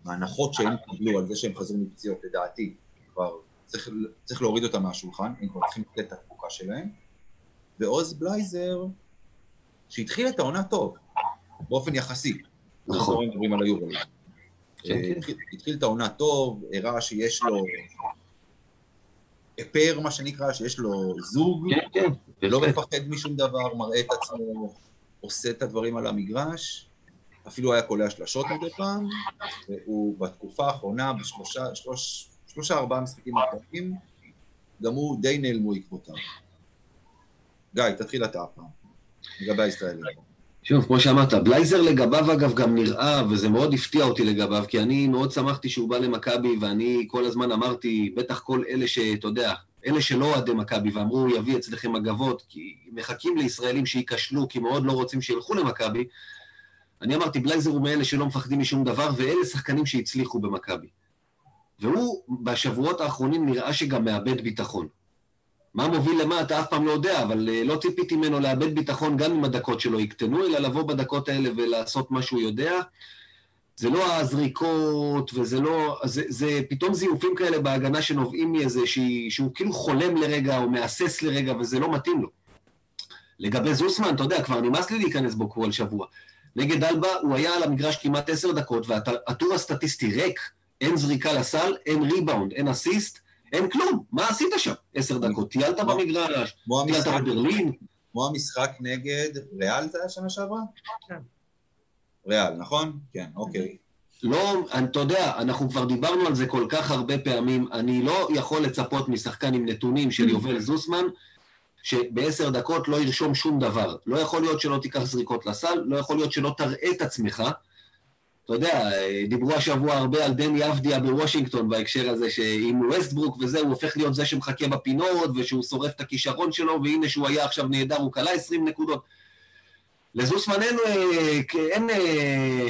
ההנחות שהם קיבלו על זה שהם חזרו מפציעות, לדעתי, כבר צריך, צריך להוריד אותם מהשולחן, הם כבר צריכים לתת את התפוקה שלהם. ועוז בלייזר, שהתחיל את העונה טוב, באופן יחסי. נכון. אנחנו לא מדברים על היורו. כן, כן. התחיל- התחיל את העונה טוב, הראה שיש לו פר, מה שנקרא, שיש לו זוג, כן, כן. לא. מפחד משום דבר, מראה את עצמו, עושה את הדברים על המגרש, אפילו היה קולע שלשות מדי פעם, והוא בתקופה האחרונה, בשלושה, שלוש, שלושה ארבעה משחקים האחרונים, גם הוא די נעלמו עקבותיו. גיא, תתחיל אתה הפעם, לגבי הישראלים. שוב, כמו שאמרת, בלייזר לגביו אגב גם נראה, וזה מאוד הפתיע אותי לגביו, כי אני מאוד שמחתי שהוא בא למכבי, ואני כל הזמן אמרתי, בטח כל אלה שאתה יודע, אלה שלא אוהדי מכבי ואמרו, יביא אצלכם מגבות, כי מחכים לישראלים שייכשלו, כי מאוד לא רוצים שילכו למכבי. אני אמרתי, בלייזר הוא מאלה שלא מפחדים משום דבר, ואלה שחקנים שהצליחו במכבי. והוא בשבועות האחרונים נראה שגם מאבד ביטחון. מה מוביל למה אתה אף פעם לא יודע, אבל אה, לא ציפיתי ממנו לאבד ביטחון גם אם הדקות שלו יקטנו, אלא לבוא בדקות האלה ולעשות מה שהוא יודע. זה לא הזריקות, וזה לא... זה, זה פתאום זיופים כאלה בהגנה שנובעים מאיזה שהיא, שהוא כאילו חולם לרגע או מהסס לרגע, וזה לא מתאים לו. לגבי זוסמן, אתה יודע, כבר נמאס לי להיכנס בו כל שבוע. נגד אלבה הוא היה על המגרש כמעט עשר דקות, והטור הסטטיסטי ריק, אין זריקה לסל, אין ריבאונד, אין אסיסט, אין כלום, מה עשית שם? עשר דקות, טיילת במגרש, טיילת בברלין. כמו המשחק נגד ריאל זה היה שנה שעברה? כן. ריאל, נכון? כן, אוקיי. לא, אתה יודע, אנחנו כבר דיברנו על זה כל כך הרבה פעמים, אני לא יכול לצפות משחקן עם נתונים של יובל זוסמן, שבעשר דקות לא ירשום שום דבר. לא יכול להיות שלא תיקח זריקות לסל, לא יכול להיות שלא תראה את עצמך. אתה יודע, דיברו השבוע הרבה על דני אבדיה בוושינגטון בהקשר הזה, שעם ווסטברוק וזה, הוא הופך להיות זה שמחכה בפינות, ושהוא שורף את הכישרון שלו, והנה שהוא היה עכשיו נהדר, הוא קלע 20 נקודות. לזוסמן אין, אה, אין, אה,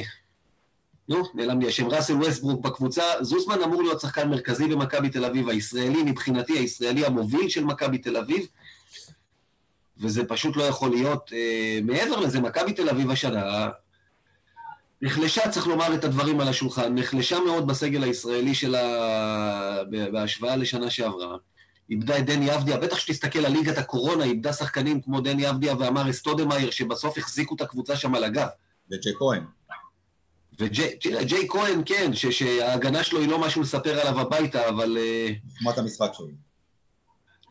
נו, נעלם לי השם, ראסל ווסטברוק בקבוצה, זוסמן אמור להיות שחקן מרכזי במכבי תל אביב, הישראלי, מבחינתי הישראלי המוביל של מכבי תל אביב, וזה פשוט לא יכול להיות. אה, מעבר לזה, מכבי תל אביב השנה נחלשה, צריך לומר את הדברים על השולחן, נחלשה מאוד בסגל הישראלי שלה בהשוואה לשנה שעברה. איבדה את דני אבדיה, בטח שתסתכל על ליגת הקורונה, איבדה שחקנים כמו דני אבדיה ואמר אסטודמאייר, שבסוף החזיקו את הקבוצה שם על הגב. וג'יי כהן. וג'יי כהן, כן, שההגנה שלו היא לא משהו לספר עליו הביתה, אבל... חוכמת אה, המשחק שלו.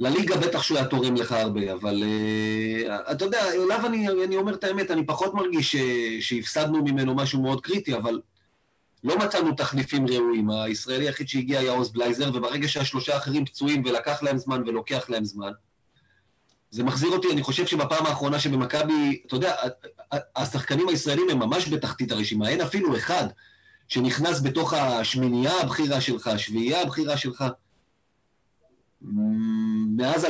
לליגה בטח שהוא היה תורם לך הרבה, אבל uh, אתה יודע, אליו אני, אני אומר את האמת, אני פחות מרגיש שהפסדנו ממנו משהו מאוד קריטי, אבל לא מצאנו תחליפים ראויים. הישראלי היחיד שהגיע היה עוז בלייזר, וברגע שהשלושה האחרים פצועים ולקח להם זמן ולוקח להם זמן, זה מחזיר אותי, אני חושב שבפעם האחרונה שבמכבי, אתה יודע, השחקנים הישראלים הם ממש בתחתית הרשימה, אין אפילו אחד שנכנס בתוך השמינייה הבכירה שלך, השביעייה הבכירה שלך. מאז 2013-2014,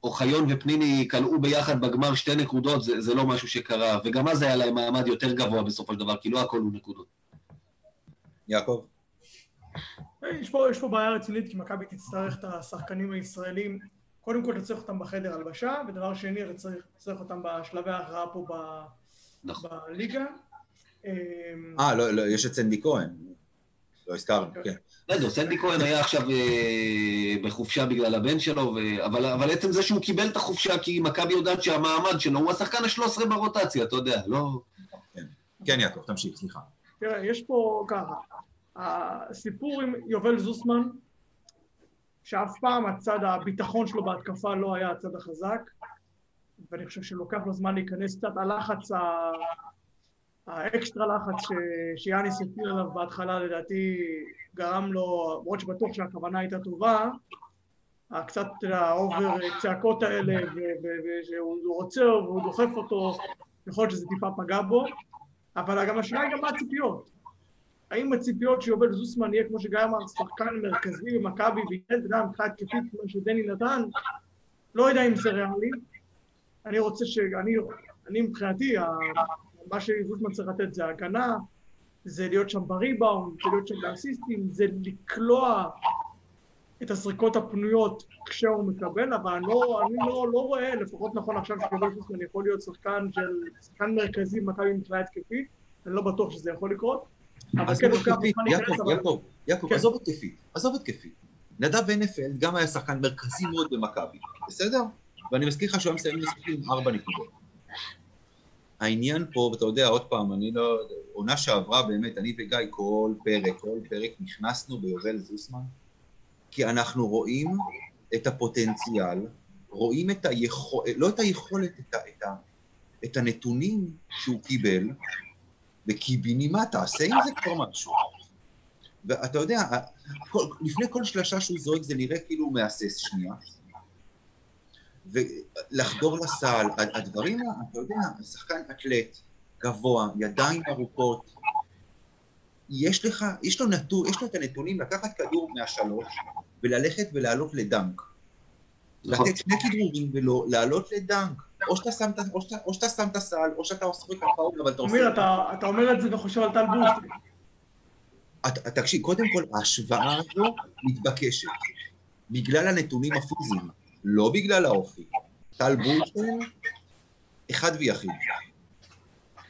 שאוחיון ופניני כלאו ביחד בגמר שתי נקודות, זה, זה לא משהו שקרה, וגם אז היה להם מעמד יותר גבוה בסופו של דבר, כי לא הכל הוא נקודות. יעקב? יש פה, יש פה בעיה רצינית, כי מכבי תצטרך את השחקנים הישראלים, קודם כל תצטרך אותם בחדר הלבשה, ודבר שני, תצטרך אותם בשלבי ההכרעה פה ב, נכון. בליגה. אה, לא, לא, יש את סנדי כהן. לא הזכרנו, אוקיי. כן. בסדר, סנדי כהן היה עכשיו אה, בחופשה בגלל הבן שלו, אבל עצם זה שהוא קיבל את החופשה כי מכבי יודעת שהמעמד שלו הוא השחקן ה-13 ברוטציה, אתה יודע, לא... כן, כן יעקב, תמשיך, סליחה. תראה, יש פה ככה, הסיפור עם יובל זוסמן, שאף פעם הצד הביטחון שלו בהתקפה לא היה הצד החזק, ואני חושב שלוקח לו זמן להיכנס קצת, הלחץ האקסטרה לחץ שיאניס הפעיל עליו בהתחלה לדעתי גרם לו, למרות שבטוח שהכוונה הייתה טובה, קצת ה over צעקות האלה, ושהוא רוצה והוא דוחף אותו, יכול להיות שזה טיפה פגע בו, אבל גם השאלה היא גם מה הציפיות. האם הציפיות שיובל זוסמן יהיה כמו שגיא אמר, שחקן מרכזי במכבי וייתן, יודע, מבחינה התקפית כמו שדני נתן, לא יודע אם זה ריאלי. אני רוצה ש... אני מבחינתי, מה שזוסמן צריך לתת זה הגנה, זה להיות שם בריבאונד, זה להיות שם באסיסטים, זה לקלוע את הזריקות הפנויות כשהוא מקבל, אבל אני לא, אני לא, לא רואה, לפחות נכון עכשיו שקבל יכול להיות שחקן של, שחקן מרכזי במכבי מבחינה התקפית, אני לא בטוח שזה יכול לקרות. אבל כן, אבל... יעקב, יעקב, כן. עזוב התקפית, עזוב התקפית. נדב הנפלד גם היה שחקן מרכזי מאוד במכבי, בסדר? ואני מזכיר לך שהוא היה מסיים משחקים עם ארבע נקודות. העניין פה, ואתה יודע, עוד פעם, אני לא... עונה שעברה באמת, אני וגיא כל פרק, כל פרק נכנסנו ביובל זוסמן, כי אנחנו רואים את הפוטנציאל, רואים את היכולת, לא את היכולת, את, ה, את, ה, את הנתונים שהוא קיבל, וקיבינימה, תעשה עם זה כבר משהו. ואתה יודע, כל, לפני כל שלושה שהוא זורק זה נראה כאילו הוא מהסס שנייה, ולחדור לסל, הדברים, אתה יודע, שחקן אתלט, גבוה, ידיים ארוכות, יש לך, יש לו נתון, יש לו את הנתונים לקחת כדור מהשלוש וללכת ולעלות לדנק. נכון. לתת שני כדרורים ולא, לעלות לדנק. או שאתה שם, או שאתה, או שאתה שם את הסל, או שאתה עושה את הפאול, אבל אתה עושה... אמיר, אתה, אתה אומר את זה וחושב על טל בוסטי. תקשיב, קודם כל, ההשוואה הזו מתבקשת. בגלל הנתונים הפיזיים. לא בגלל האופי. טל בולשטיין, אחד ויחיד.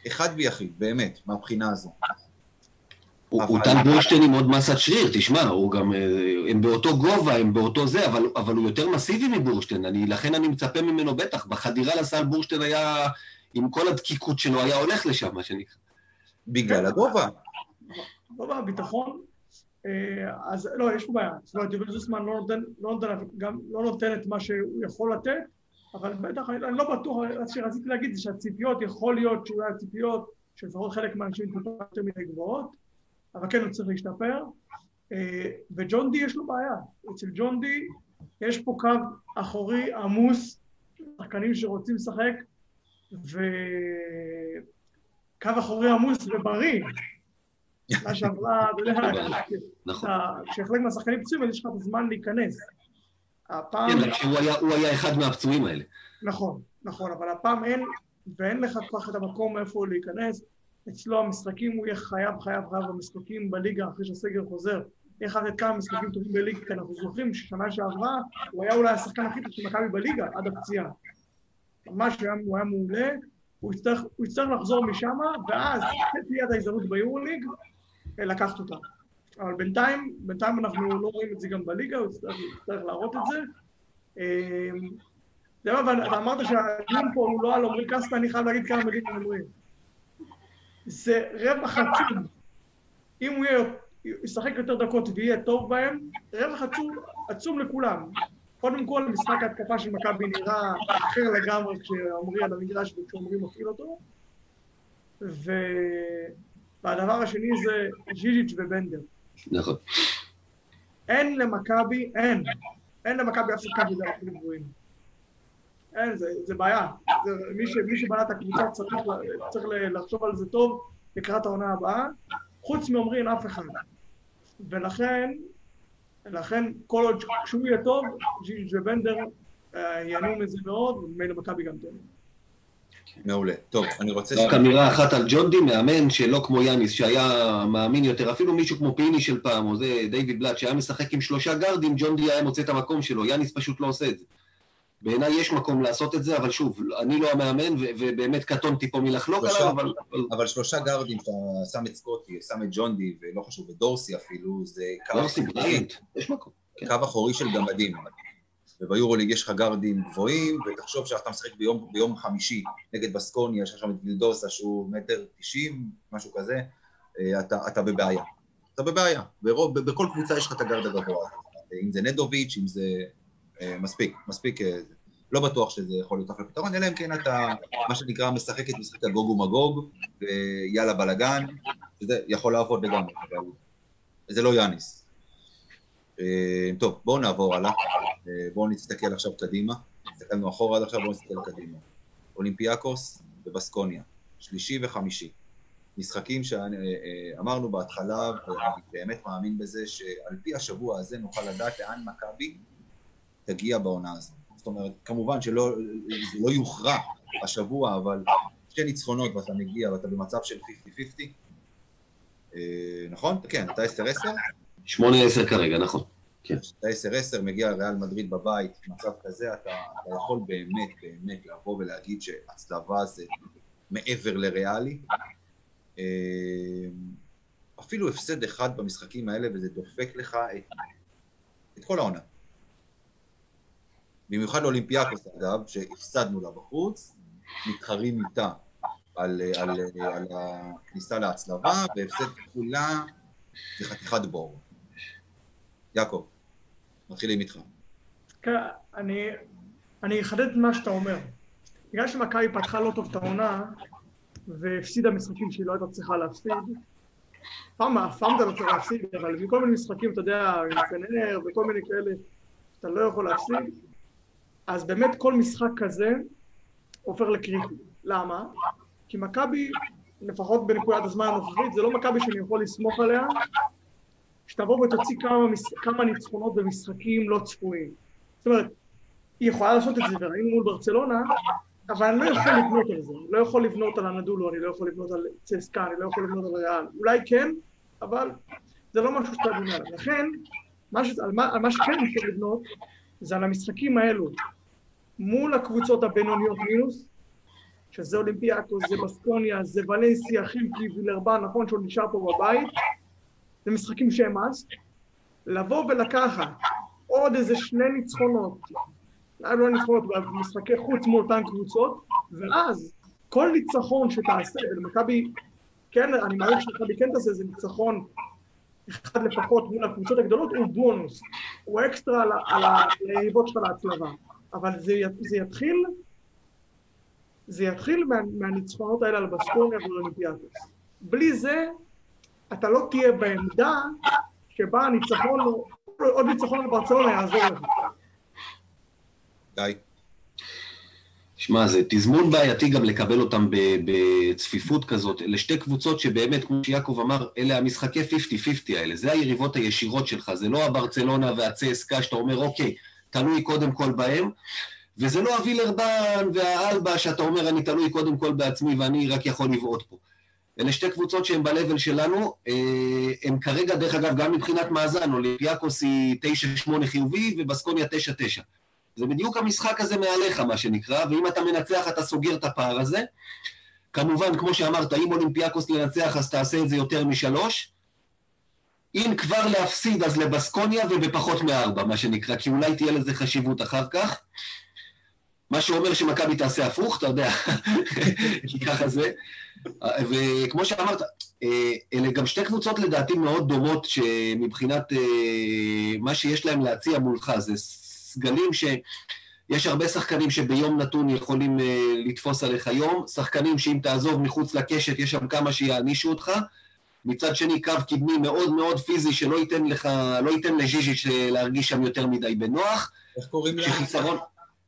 אחד ויחיד, באמת, מהבחינה הזו. הוא טל בולשטיין עם עוד מסת שריר, תשמע, הוא גם, אה, הם באותו גובה, הם באותו זה, אבל, אבל הוא יותר מסיבי מבורשטיין, אני, לכן אני מצפה ממנו בטח. בחדירה לסל בורשטיין היה, עם כל הדקיקות שלו, היה הולך לשם, מה שנקרא. בגלל הגובה. גובה הביטחון, אז לא, יש פה בעיה. זאת אומרת, יובל זוסמן לא נותן, לא נותן, גם לא נותן את מה שהוא יכול לתת, אבל בטח, אני, לא בטוח, מה שרציתי להגיד זה שהציפיות, יכול להיות שאולי הציפיות, שלפחות חלק מהאנשים יותר מדי גבוהות, אבל כן הוא צריך להשתפר. אה, וג'ון די יש לו בעיה. אצל ג'ון די יש פה קו אחורי עמוס, שחקנים שרוצים לשחק, וקו אחורי עמוס ובריא. מה שעברה, אתה יודע, נכון. כשחלק מהשחקנים פצועים, אז יש לך את הזמן להיכנס. הפעם... כן, רק שהוא היה- הוא היה אחד מהפצועים האלה. נכון, נכון, אבל הפעם אין, ואין לך כל כך את המקום איפה להיכנס. אצלו המשחקים, הוא יהיה חייב, חייב, חייב במשחקים בליגה אחרי שהסגר חוזר. חייב לתת כמה משחקים טובים בליגה, כי אנחנו זוכרים ששנה שעברה הוא היה אולי השחקן הכי טוב של מכבי בליגה עד הפציעה. ממש הוא היה, מעולה, הוא יצטרך, הוא יצטרך לחזור משם, ואז תהיה את ההזדמנות ביורוליג אה, לקחת אותה. אבל בינתיים, בינתיים אנחנו לא רואים את זה גם בליגה, הוא יצטרך, להראות את זה. אתה יודע מה, ואתה אמרת שהדיון פה הוא לא על עמרי קסטה, אני חייב להגיד כמה מילים על עמרי. זה רווח עצום. אם הוא ישחק יותר דקות ויהיה טוב בהם, רווח עצום, עצום לכולם. קודם כל, משחק ההתקפה של מכבי נראה אחר לגמרי כשעמרי על המגרש וכשעמרי מפעיל אותו. ו... והדבר השני זה ז'יז'יץ' ובנדר. נכון. אין למכבי, אין, אין למכבי אף שחקן שזה אפילו גבוהים. אין, זה, זה בעיה. זה, מי, ש, מי שבנה את הקבוצה צריך, צריך לחשוב על זה טוב לקראת העונה הבאה. חוץ מעומרי אף אחד. ולכן, לכן כל עוד כשהוא יהיה טוב, ג'יג' ובנדר אה, ייהנו מזה מאוד, וממילא מכבי גם תהנה. מעולה. טוב, אני רוצה... רק אמירה אחת על ג'ונדי, מאמן שלא כמו יאניס, שהיה מאמין יותר, אפילו מישהו כמו פיני של פעם, או זה דיוויד בלאט, שהיה משחק עם שלושה גארדים, ג'ונדי היה מוצא את המקום שלו, יאניס פשוט לא עושה את זה. בעיניי יש מקום לעשות את זה, אבל שוב, אני לא המאמן, ו- ובאמת קטונתי פה מלחלוק עליו, אבל... אבל- שלושה גארדים, שאתה שם את סקוטי, שם את ג'ון די, ולא חשוב, ודורסי אפילו, זה קו בריינט, יש מקום. כן. קו אחורי של גמדים. וביורוליג יש לך גארדים גבוהים, ותחשוב שאתה משחק ביום, ביום חמישי נגד בסקוניה, יש שם את גילדוסה שהוא מטר תשעים, משהו כזה, אה, אתה, אתה בבעיה. אתה בבעיה. ברוב, בכל קבוצה יש לך את הגארד הגבוה. אם זה נדוביץ', אם זה... אה, מספיק, מספיק. אה. לא בטוח שזה יכול להיות אחלה פתרון, אלא אם כן אתה, מה שנקרא, משחק את משחק הגוג ומגוג, ויאללה בלאגן, שזה יכול לעבוד לגמרי, אבל זה לא יאניס. אה, טוב, בואו נעבור הלאה. אה, בואו נסתכל עכשיו קדימה. הסתכלנו אחורה עד עכשיו, בואו נסתכל קדימה. אולימפיאקוס ובסקוניה, שלישי וחמישי. משחקים שאמרנו בהתחלה, ואני באמת מאמין בזה, שעל פי השבוע הזה נוכל לדעת לאן מכבי תגיע בעונה הזאת. זאת אומרת, כמובן שלא לא יוכרע השבוע, אבל שתי ניצחונות ואתה מגיע ואתה במצב של 50-50. אה, נכון? כן, אתה 10-10? 8-10 כרגע, נכון. כן. כשאתה 10-10, מגיע ריאל מדריד בבית, במצב כזה, אתה, אתה יכול באמת, באמת לבוא ולהגיד שהצלבה זה מעבר לריאלי. אה, אפילו הפסד אחד במשחקים האלה, וזה דופק לך את, את כל העונה. במיוחד לאולימפיאקוס, אגב, שהפסדנו לה בחוץ, מתחרים איתה על, על, על הכניסה להצלבה, והפסד כפולה זה חתיכת בור. יעקב, מתחילים איתך. כן, אני, אני אחדד את מה שאתה אומר. בגלל שמכבי פתחה לא טוב את העונה, והפסידה משחקים שהיא לא הייתה צריכה להפסיד, פעם, פעם אתה לא צריך להפסיד, אבל מכל מיני משחקים, אתה יודע, עם פנר וכל מיני כאלה, שאתה לא יכול להפסיד, אז באמת כל משחק כזה הופך לקריטי. למה? כי מכבי, לפחות בנקודת הזמן הנוכחית, זה לא מכבי שאני יכול לסמוך עליה, שתבוא ותוציא כמה. כמה ניצחונות במשחקים לא צפויים. זאת אומרת, היא יכולה לעשות את זה, וראינו מול ברצלונה, אבל אני לא יכול לבנות על זה. אני לא יכול לבנות על הנדולו, אני לא יכול לבנות על צסקה, אני לא יכול לבנות על ריאל. אולי כן, אבל זה לא משהו שאתה בונה עליו. לכן, מה ש... על, מה... על מה שכן אפשר לבנות, זה על המשחקים האלו, מול הקבוצות הבינוניות מינוס, שזה אולימפיאקוס, זה בסקוניה, זה ולנסיה, חילקי, וילרבן, נכון שהוא נשאר פה בבית, זה משחקים שהם אז, לבוא ולקחת עוד איזה שני ניצחונות, אולי לא ניצחונות, משחקי חוץ מול אותן קבוצות, ואז כל ניצחון שתעשה, ולמכבי, כן, אני מעריך שמכבי כן תעשה איזה ניצחון אחד לפחות מול הקבוצות הגדולות הוא בונוס, הוא אקסטרה על היריבות שלך להצלבה, אבל זה, זה יתחיל, זה יתחיל מה, מהניצחונות האלה על בסקוניה ואולימפיאטוס. בלי זה, אתה לא תהיה בעמדה שבה הניצחון, עוד ניצחון על ברצלונה יעזור לך. די. שמע, זה תזמון בעייתי גם לקבל אותם בצפיפות כזאת. אלה שתי קבוצות שבאמת, כמו שיעקב אמר, אלה המשחקי 50-50 האלה. זה היריבות הישירות שלך, זה לא הברצלונה והצסקה שאתה אומר, אוקיי, תלוי קודם כל בהם, וזה לא הווילרבן והאלבה שאתה אומר, אני תלוי קודם כל בעצמי ואני רק יכול לבעוט פה. אלה שתי קבוצות שהן ב-level שלנו, אה, הן כרגע, דרך אגב, גם מבחינת מאזן, אולימפיאקוס היא 9-8 חיובי ובסקוניה 9-9. זה בדיוק המשחק הזה מעליך, מה שנקרא, ואם אתה מנצח אתה סוגר את הפער הזה. כמובן, כמו שאמרת, אם אולימפיאקוס לנצח אז תעשה את זה יותר משלוש. אם כבר להפסיד אז לבסקוניה ובפחות מארבע, מה שנקרא, כי אולי תהיה לזה חשיבות אחר כך. מה שאומר שמכבי תעשה הפוך, אתה יודע, <laughs> כי ככה זה. וכמו שאמרת, אה, אלה גם שתי קבוצות לדעתי מאוד דומות, שמבחינת אה, מה שיש להם להציע מולך, זה סגלים שיש הרבה שחקנים שביום נתון יכולים uh, לתפוס עליך יום, שחקנים שאם תעזוב מחוץ לקשת, יש שם כמה שיענישו אותך. מצד שני, קו קדמי מאוד מאוד פיזי, שלא ייתן לך, לא ייתן לז'יז'יץ' להרגיש שם יותר מדי בנוח. איך קוראים לה? שחיסרון...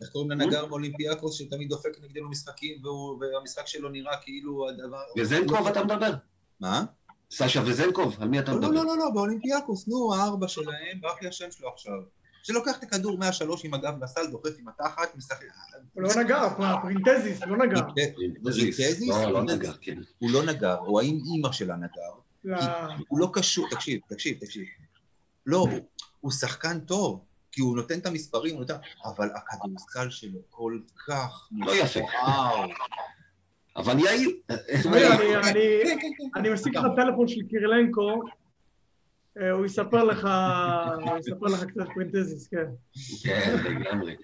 איך קוראים לנגר באולימפיאקוס שתמיד דופק נגדנו משחקים והמשחק שלו נראה כאילו הדבר... וזנקוב אתה מדבר? מה? סשה וזנקוב, על מי אתה מדבר? לא, לא, לא, לא, באולימפיאקוס, נו, הארבע שלהם, רק לי השם שלו עכשיו. שלוקח את הכדור מהשלוש עם הגב בסל, דוחף עם התחת, משחק... הוא לא נגע, פרינטזיס, לא נגע. פרינטזיס? לא, לא נגע, כן. הוא לא נגע, או האם אימא שלה נגר. לא. הוא לא קשור, תקשיב, תקשיב, תקשיב. לא, הוא שחקן טוב, כי הוא נותן את המספרים, אבל הכדורסל שלו כל כך... לא יפה. אבל יעיל. אני משיג לך טלפון של קירלנקו, אה, הוא יספר לך, הוא יספר לך קצת פרינטזיס, כן. כן, לגמרי.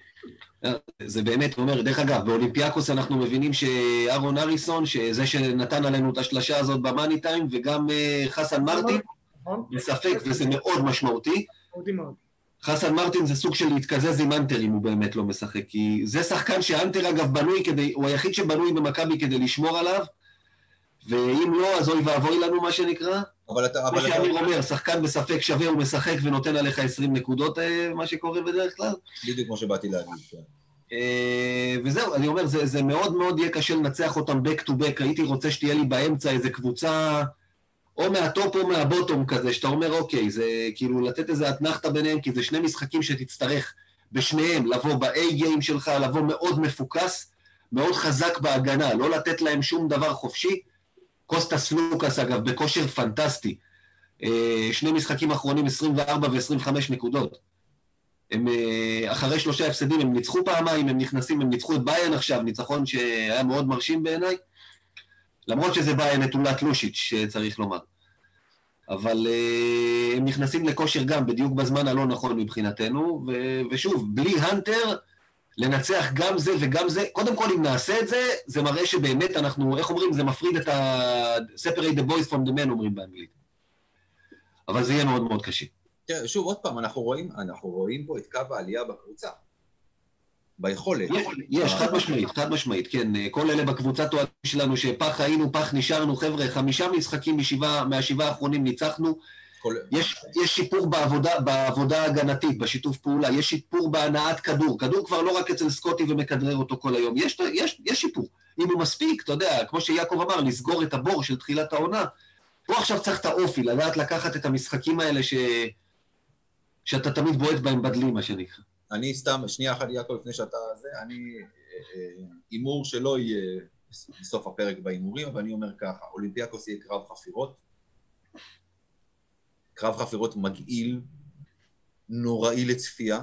זה באמת אומר, דרך אגב, באולימפיאקוס אנחנו מבינים שאהרון האריסון, שזה שנתן עלינו את השלשה הזאת במאני טיים, וגם אה, חסן מרטין, נכון. בספק, וזה מאוד משמעותי. חסן מרטין זה סוג של להתקזז עם האנטר אם הוא באמת לא משחק, כי זה שחקן שהאנטר אגב בנוי כדי, הוא היחיד שבנוי במכבי כדי לשמור עליו, ואם לא, אז אוי ואבוי לנו, מה שנקרא. אבל אתה... כמו שאמיר אומר, שחקן בספק שווה, הוא משחק ונותן עליך 20 נקודות, אה, מה שקורה בדרך כלל. בדיוק כמו שבאתי להגיד, כן. אה, וזהו, אני אומר, זה, זה מאוד מאוד יהיה קשה לנצח אותם back to back. הייתי רוצה שתהיה לי באמצע איזה קבוצה, או מהטופ או מהבוטום כזה, שאתה אומר, אוקיי, זה כאילו לתת איזה אתנחתא ביניהם, כי זה שני משחקים שתצטרך בשניהם לבוא ב-A גיים שלך, לבוא מאוד מפוקס, מאוד חזק בהגנה, לא לתת להם שום דבר חופשי. קוסטס לוקאס, אגב, בכושר פנטסטי. אה, שני משחקים אחרונים, 24 ו-25 נקודות. הם, אה, אחרי שלושה הפסדים, הם ניצחו פעמיים, הם נכנסים, הם ניצחו את ביין עכשיו, ניצחון שהיה מאוד מרשים בעיניי, למרות שזה ביין נטולת לושיץ', שצריך לומר. אבל uh, הם נכנסים לכושר גם בדיוק בזמן הלא נכון מבחינתנו, ו- ושוב, בלי הנטר, לנצח גם זה וגם זה. קודם כל, אם נעשה את זה, זה מראה שבאמת אנחנו, איך אומרים, זה מפריד את ה... separate the boys from the men, אומרים באנגלית. אבל זה יהיה מאוד מאוד קשה. תראה, שוב, עוד פעם, אנחנו רואים, אנחנו רואים פה את קו העלייה בקבוצה. ביכולת. יש, חד משמעית, חד משמעית, כן. כל אלה בקבוצת אוהדים שלנו, שפח היינו, פח נשארנו, חבר'ה, חמישה משחקים מהשבעה האחרונים ניצחנו. כל... יש, יש שיפור בעבודה, בעבודה ההגנתית, בשיתוף פעולה, יש שיפור בהנעת כדור. כדור כבר לא רק אצל סקוטי ומכדרר אותו כל היום, יש, יש, יש שיפור. אם הוא מספיק, אתה יודע, כמו שיעקב אמר, לסגור את הבור של תחילת העונה, הוא עכשיו צריך את האופי, לדעת לקחת את המשחקים האלה ש... שאתה תמיד בועט בהם בדלי, מה שנקרא. אני סתם, שנייה אחת, יעקב, לפני שאתה... זה, אני... אה, אה, הימור שלא יהיה בסוף הפרק בהימורים, אבל אני אומר ככה, אולימפיאקוס יהיה קרב חפירות, קרב חפירות מגעיל, נוראי לצפייה,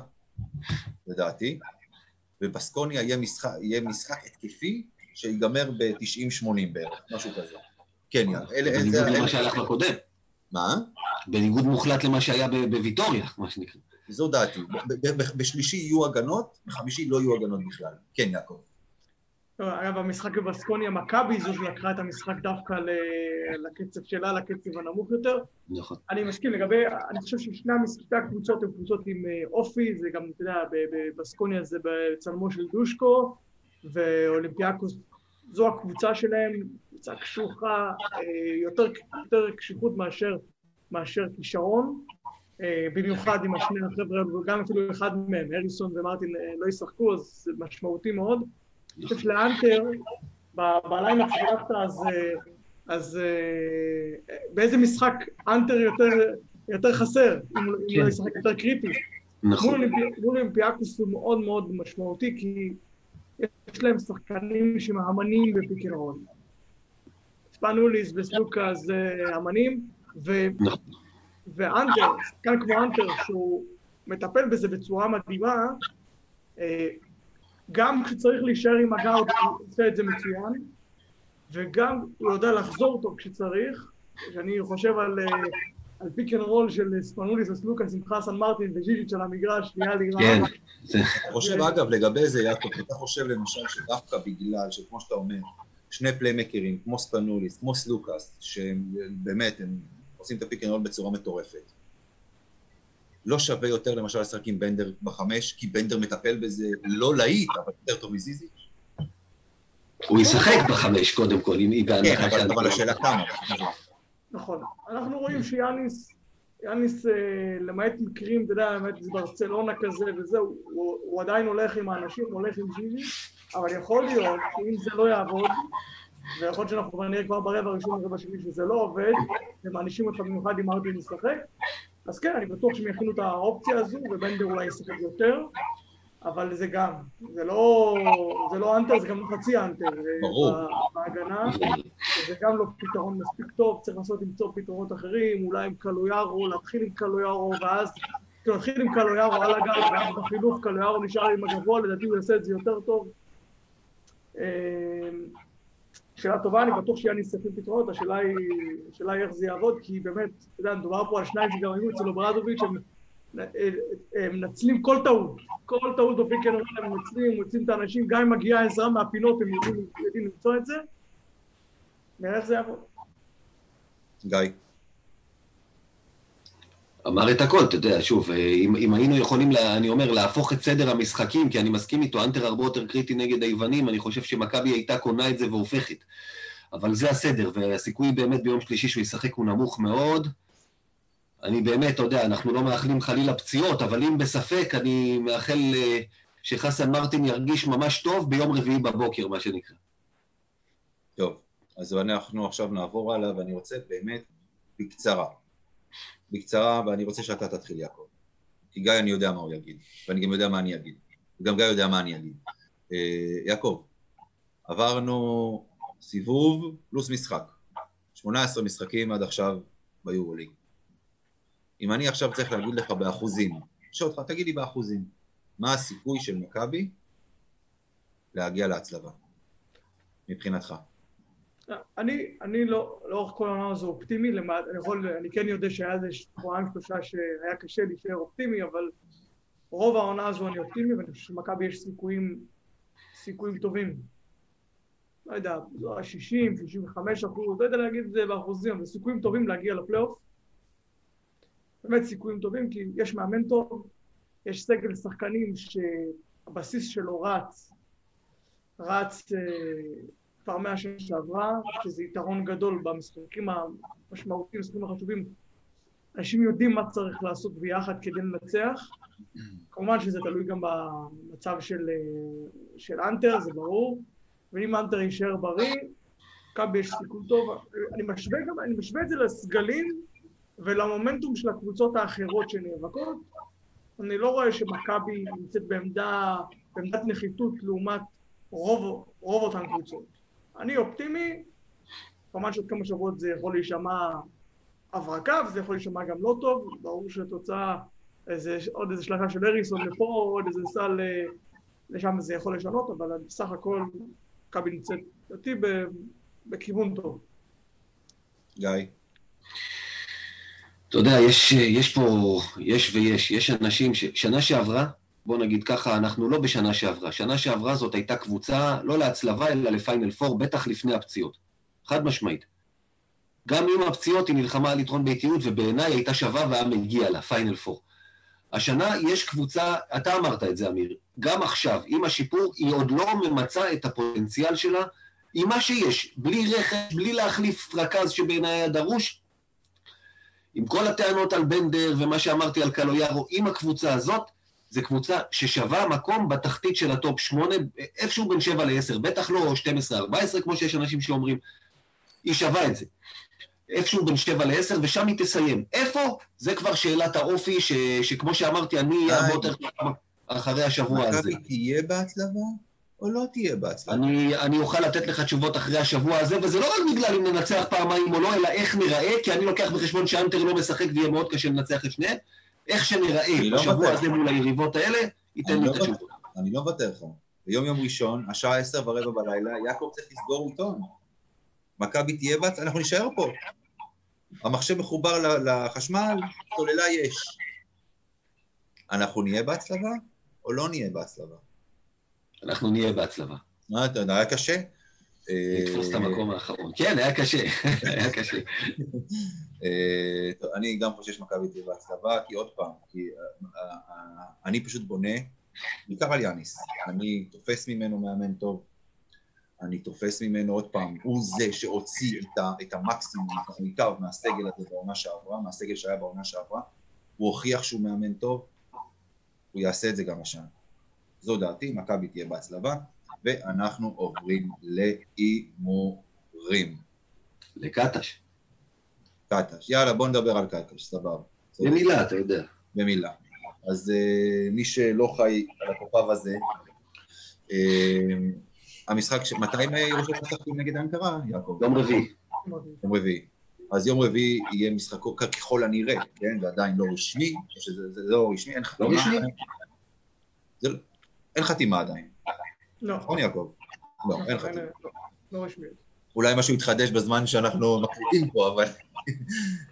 לדעתי, ובסקוניה יהיה משחק, יהיה משחק התקפי שיגמר ב-90-80 בערך, משהו כזה. כן, יאללה. בניגוד למה שהלך בקודם. מה? בניגוד מוחלט למה שהיה בוויטוריה, מה שנקרא. זו דעתי. בשלישי יהיו הגנות, בחמישי לא יהיו הגנות בכלל. כן, יעקב. אגב, המשחק בבסקוניה, מכבי זו שלקחה את המשחק דווקא לקצב שלה, לקצב הנמוך יותר. נכון. אני מסכים לגבי, אני חושב ששני הקבוצות הן קבוצות עם אה, אופי, זה גם, אתה יודע, בבסקוניה זה בצלמו של דושקו, ואולימפיאקוס זו הקבוצה שלהם, קבוצה קשוחה, אה, יותר, יותר קשיחות מאשר, מאשר כישרון, במיוחד עם השני החבר'ה, וגם אפילו אחד מהם, האריסון ומרטין לא ישחקו, אז זה משמעותי מאוד. אני חושב שלהאנטר, ב lineup שדווקא אז, אה, אז אה, באיזה משחק האנטר יותר, יותר חסר, אם לא כן. לא ישחק יותר קריטי. נכון. מול אולימפיאקוס הוא מאוד מאוד משמעותי, כי יש להם שחקנים שהם אמנים ב pick and roll. ספנוליס וסלוקאס זה אמנים, ו... נכון. והאנטר, שחקן כמו האנטר, שהוא מטפל בזה בצורה מדהימה, אה, גם כשצריך להישאר עם ה guard הוא עושה את זה מצוין, וגם הוא יודע לחזור טוב כשצריך, כשאני חושב על, אה, על pick and roll של ספנוליס וסלוקאס עם חסן מרטין וזיזיץ' על המגרש, נהיה לי רע. כן. אני חושב, אגב, לגבי זה, יעקב, אתה חושב למשל שדווקא בגלל שכמו שאתה אומר, שני פליימקרים, כמו ספנוליס, כמו סלוקאס, שהם באמת, הם עושים את ה pick and roll בצורה מטורפת. לא שווה יותר למשל לשחק עם בנדר בחמש, כי בנדר מטפל בזה לא להיט, אבל יותר טוב מזיזי. הוא ישחק בחמש קודם כל, אם היא בהנחה כן, אבל השאלה כמה. נכון. אנחנו רואים שיאניס, יאניס, אה, למעט מקרים, אתה יודע, למעט ברצלונה כזה וזהו, הוא עדיין הולך עם האנשים, הולך עם זיזי, אבל יכול להיות שאם זה לא יעבוד, ויכול להיות שאנחנו נראה כבר ברבע הראשון ברבע שני שזה לא עובד, ומענישים אותך במיוחד אם ארטין ישחק, אז כן, אני בטוח שהם יכינו את האופציה הזו, ובנדר אולי ישחק יותר, אבל זה גם, זה לא, זה לא אנטר, זה גם חצי אנטר. ברור. בהגנה, זה גם לא פתרון מספיק טוב, צריך לנסות למצוא פתרונות אחרים, אולי עם קלויארו, להתחיל עם קלויארו, ואז להתחיל עם קלויארו על הגב, ואז בחילוף קלויארו נשאר עם הגבוה, לדעתי הוא יעשה את זה יותר טוב. שאלה טובה, אני בטוח שיאניס יפעיל פתרונות, השאלה היא, איך זה יעבוד, כי באמת, אתה יודע, מדובר פה על שניים שגם היו אצל אוברדוביץ', הם, מנצלים כל טעות, כל טעות ב pick and הם מנצלים, מוצאים את האנשים, גם אם מגיעה עזרה מהפינות, הם יודעים למצוא את זה, נראה איך זה יעבוד. גיא. אמר את הכל, אתה יודע, שוב, אה, אם, אם היינו יכולים, לה, אני אומר, להפוך את סדר המשחקים, כי אני מסכים איתו, האנטר הרבה יותר קריטי נגד היוונים, אני חושב שמכבי הייתה קונה את זה והופכת. אבל זה הסדר, והסיכוי באמת ביום שלישי שהוא ישחק הוא נמוך מאוד. אני באמת, אתה יודע, אנחנו לא מאחלים חלילה פציעות, אבל אם בספק, אני מאחל אה, שחסן מרטין ירגיש ממש טוב ביום רביעי בבוקר, מה שנקרא. טוב, אז אנחנו עכשיו נעבור הלאה, ואני רוצה באמת בקצרה. בקצרה, ואני רוצה שאתה תתחיל, יעקב. כי גיא, אני יודע מה הוא יגיד, ואני גם יודע מה אני אגיד. וגם גיא יודע מה אני אגיד. אה, יעקב, עברנו סיבוב פלוס משחק. 18 משחקים עד עכשיו ביורוליג. אם אני עכשיו צריך להגיד לך באחוזים, שואל אותך, תגיד לי באחוזים, מה הסיכוי של מכבי להגיע להצלבה, מבחינתך? אני, אני לא, לאורך כל העונה הזו אופטימי, למעט, אני יכול, אני כן יודע שהיה איזה שבועיים שלושה שהיה קשה להישאר אופטימי, אבל רוב העונה הזו אני אופטימי, ואני חושב שלמכבי יש סיכויים, סיכויים טובים. לא יודע, לא 60, 65 אחוז, לא יודע להגיד את זה באחוזים, אבל סיכויים טובים להגיע לפלייאוף. באמת סיכויים טובים, כי יש מאמן טוב, יש סגל שחקנים שהבסיס שלו רץ, רץ אה, כבר מהשנה שעברה, שזה יתרון גדול במשחקים המשמעותיים, במשחקים החשובים. אנשים יודעים מה צריך לעשות ביחד כדי לנצח. כמובן שזה תלוי גם במצב של, של אנטר, זה ברור. ואם אנטר יישאר בריא, מכבי יש סיכוי טוב. אני משווה גם, אני משווה את זה לסגלים ולמומנטום של הקבוצות האחרות שנאבקות. אני לא רואה שמכבי נמצאת בעמדה, בעמדת נחיתות לעומת רוב, רוב אותן קבוצות. אני אופטימי, כמובן שעוד כמה שבועות זה יכול להישמע הברקה, וזה יכול להישמע גם לא טוב, ברור שתוצאה, איזה, עוד איזה שלחה של אריסון לפה, עוד איזה סל אה, לשם זה יכול לשנות, אבל בסך הכל מכבי נמצאת, לדעתי, בכיוון טוב. גיא. אתה יודע, יש, יש פה, יש ויש, יש אנשים ש... שנה שעברה, בוא נגיד ככה, אנחנו לא בשנה שעברה. שנה שעברה זאת הייתה קבוצה לא להצלבה, אלא לפיינל פור, בטח לפני הפציעות. חד משמעית. גם עם הפציעות היא נלחמה על יתרון ביתיות, ובעיניי הייתה שווה והיה מגיע לה, פיינל פור. השנה יש קבוצה, אתה אמרת את זה, אמיר, גם עכשיו, עם השיפור, היא עוד לא ממצה את הפוטנציאל שלה עם מה שיש, בלי רכש, בלי להחליף רכז שבעיניי היה דרוש, עם כל הטענות על בנדר ומה שאמרתי על קלויארו, עם הקבוצה הזאת, זו קבוצה ששווה מקום בתחתית של ה top 8, איפשהו בין 7 ל-10, בטח לא 12-14, כמו שיש אנשים שאומרים, היא שווה את זה. איפשהו בין 7 ל-10, ושם היא תסיים. איפה? זה כבר שאלת האופי, ש, שכמו שאמרתי, אני אהיה הרבה יותר אחרי השבוע הזה. מכבי תהיה בהצלבה? או לא תהיה בהצלחה? אני, אני אוכל לתת לך תשובות אחרי השבוע הזה, וזה לא רק בגלל אם ננצח פעמיים או לא, אלא איך נראה, כי אני לוקח בחשבון שאנטר לא משחק ויהיה מאוד קשה לנצח את שניהם. איך שנראה לא בשבוע הזה מול היריבות האלה, ייתן לי לא את התשובות. אני לא מוותר לך. ביום יום ראשון, השעה עשר ורבע בלילה, יעקב צריך לסגור עיתון. מכבי תהיה בהצלחה, אנחנו נישאר פה. המחשב מחובר לחשמל, סוללה יש. אנחנו נהיה בהצלבה או לא נהיה בהצלבה? אנחנו נהיה בהצלבה. מה, אתה יודע, היה קשה? לתפוס את המקום האחרון. כן, היה קשה, <laughs> היה קשה. <laughs> אה, אני גם חושב שמכבי תהיה בהצלבה, כי עוד פעם, כי אה, אה, אני פשוט בונה, בעיקר על יאניס. אני תופס ממנו מאמן טוב, אני תופס ממנו עוד פעם, הוא זה שהוציא את המקסימום, את המיטב מהסגל הזה בעונה שעברה, מהסגל שהיה בעונה שעברה, הוא הוכיח שהוא מאמן טוב, הוא יעשה את זה גם השנה. זו דעתי, מכבי תהיה בהצלבה, ואנחנו עוברים להימורים. לקטש. קטש. יאללה, בוא נדבר על קטש, סבבה. במילה, אתה יודע. במילה. אז uh, מי שלא חי על הכוכב הזה, uh, המשחק, ש... מתי הם ירושלים משחקים נגד אנקרה, יעקב? יום רביעי. יום רביעי. אז יום רביעי יהיה משחקו ככל הנראה, כן? זה עדיין לא רשמי, שזה לא רשמי, אין חתימה. לא רשמי? זה, אין חתימה עדיין. לא. נכון, יעקב? לא, אין חתימה. לא, לא רשמי. אולי משהו יתחדש בזמן שאנחנו מקליטים פה, אבל...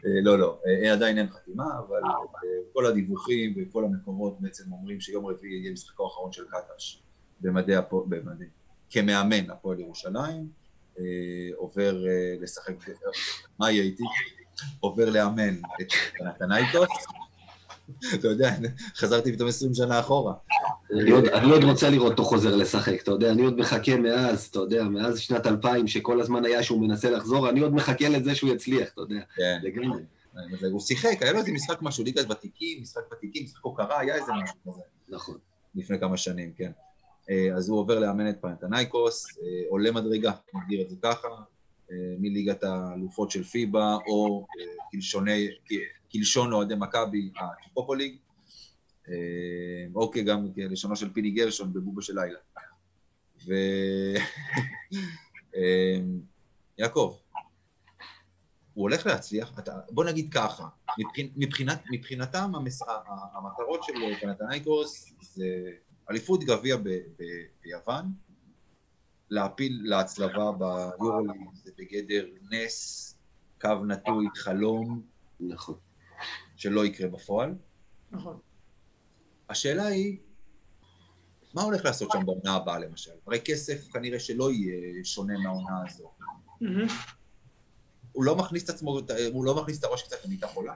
אה, לא, לא, אה, עדיין אין חתימה, אבל אה, כל הדיווחים וכל המקומות בעצם אומרים שיום רביעי יהיה משחקו האחרון של קטש במדי הפועל, במדי, כמאמן הפועל ירושלים, עובר לשחק, מה יהיה איתי? עובר לאמן את נתנייקוס, אתה יודע, חזרתי פתאום 20 שנה אחורה. אני עוד רוצה לראות אותו חוזר לשחק, אתה יודע, אני עוד מחכה מאז, אתה יודע, מאז שנת 2000, שכל הזמן היה שהוא מנסה לחזור, אני עוד מחכה לזה שהוא יצליח, אתה יודע. כן. לגמרי. הוא שיחק, היה לו איזה משחק משהו, ליגת ותיקים, משחק ותיקים, משחק הוקרה, היה איזה משהו כזה. נכון. לפני כמה שנים, כן. אה, אז הוא עובר לאמן את פנתנייקוס, אה, עולה מדרגה, נגדיר את זה ככה, אה, מליגת האלופות של פיבה, או כלשוני, כלשון אוהדי מכבי, הקיפופוליג, אה, אוקיי, גם לשונו של פיני גרשון בבובה של לילה. ו... <laughs> אה, יעקב, הוא הולך להצליח, אתה, בוא נגיד ככה, מבחינת, מבחינתם המס, המטרות של פנתנייקוס זה אליפות גביע ביוון, להפיל להצלבה ביורוליג זה בגדר נס, קו נטוי, חלום. נכון. שלא יקרה בפועל. נכון. השאלה היא, מה הולך לעשות שם בעונה הבאה למשל? הרי כסף כנראה שלא יהיה שונה מהעונה הזו. הוא לא מכניס את עצמו, הוא לא מכניס את הראש קצת למיטה חולה?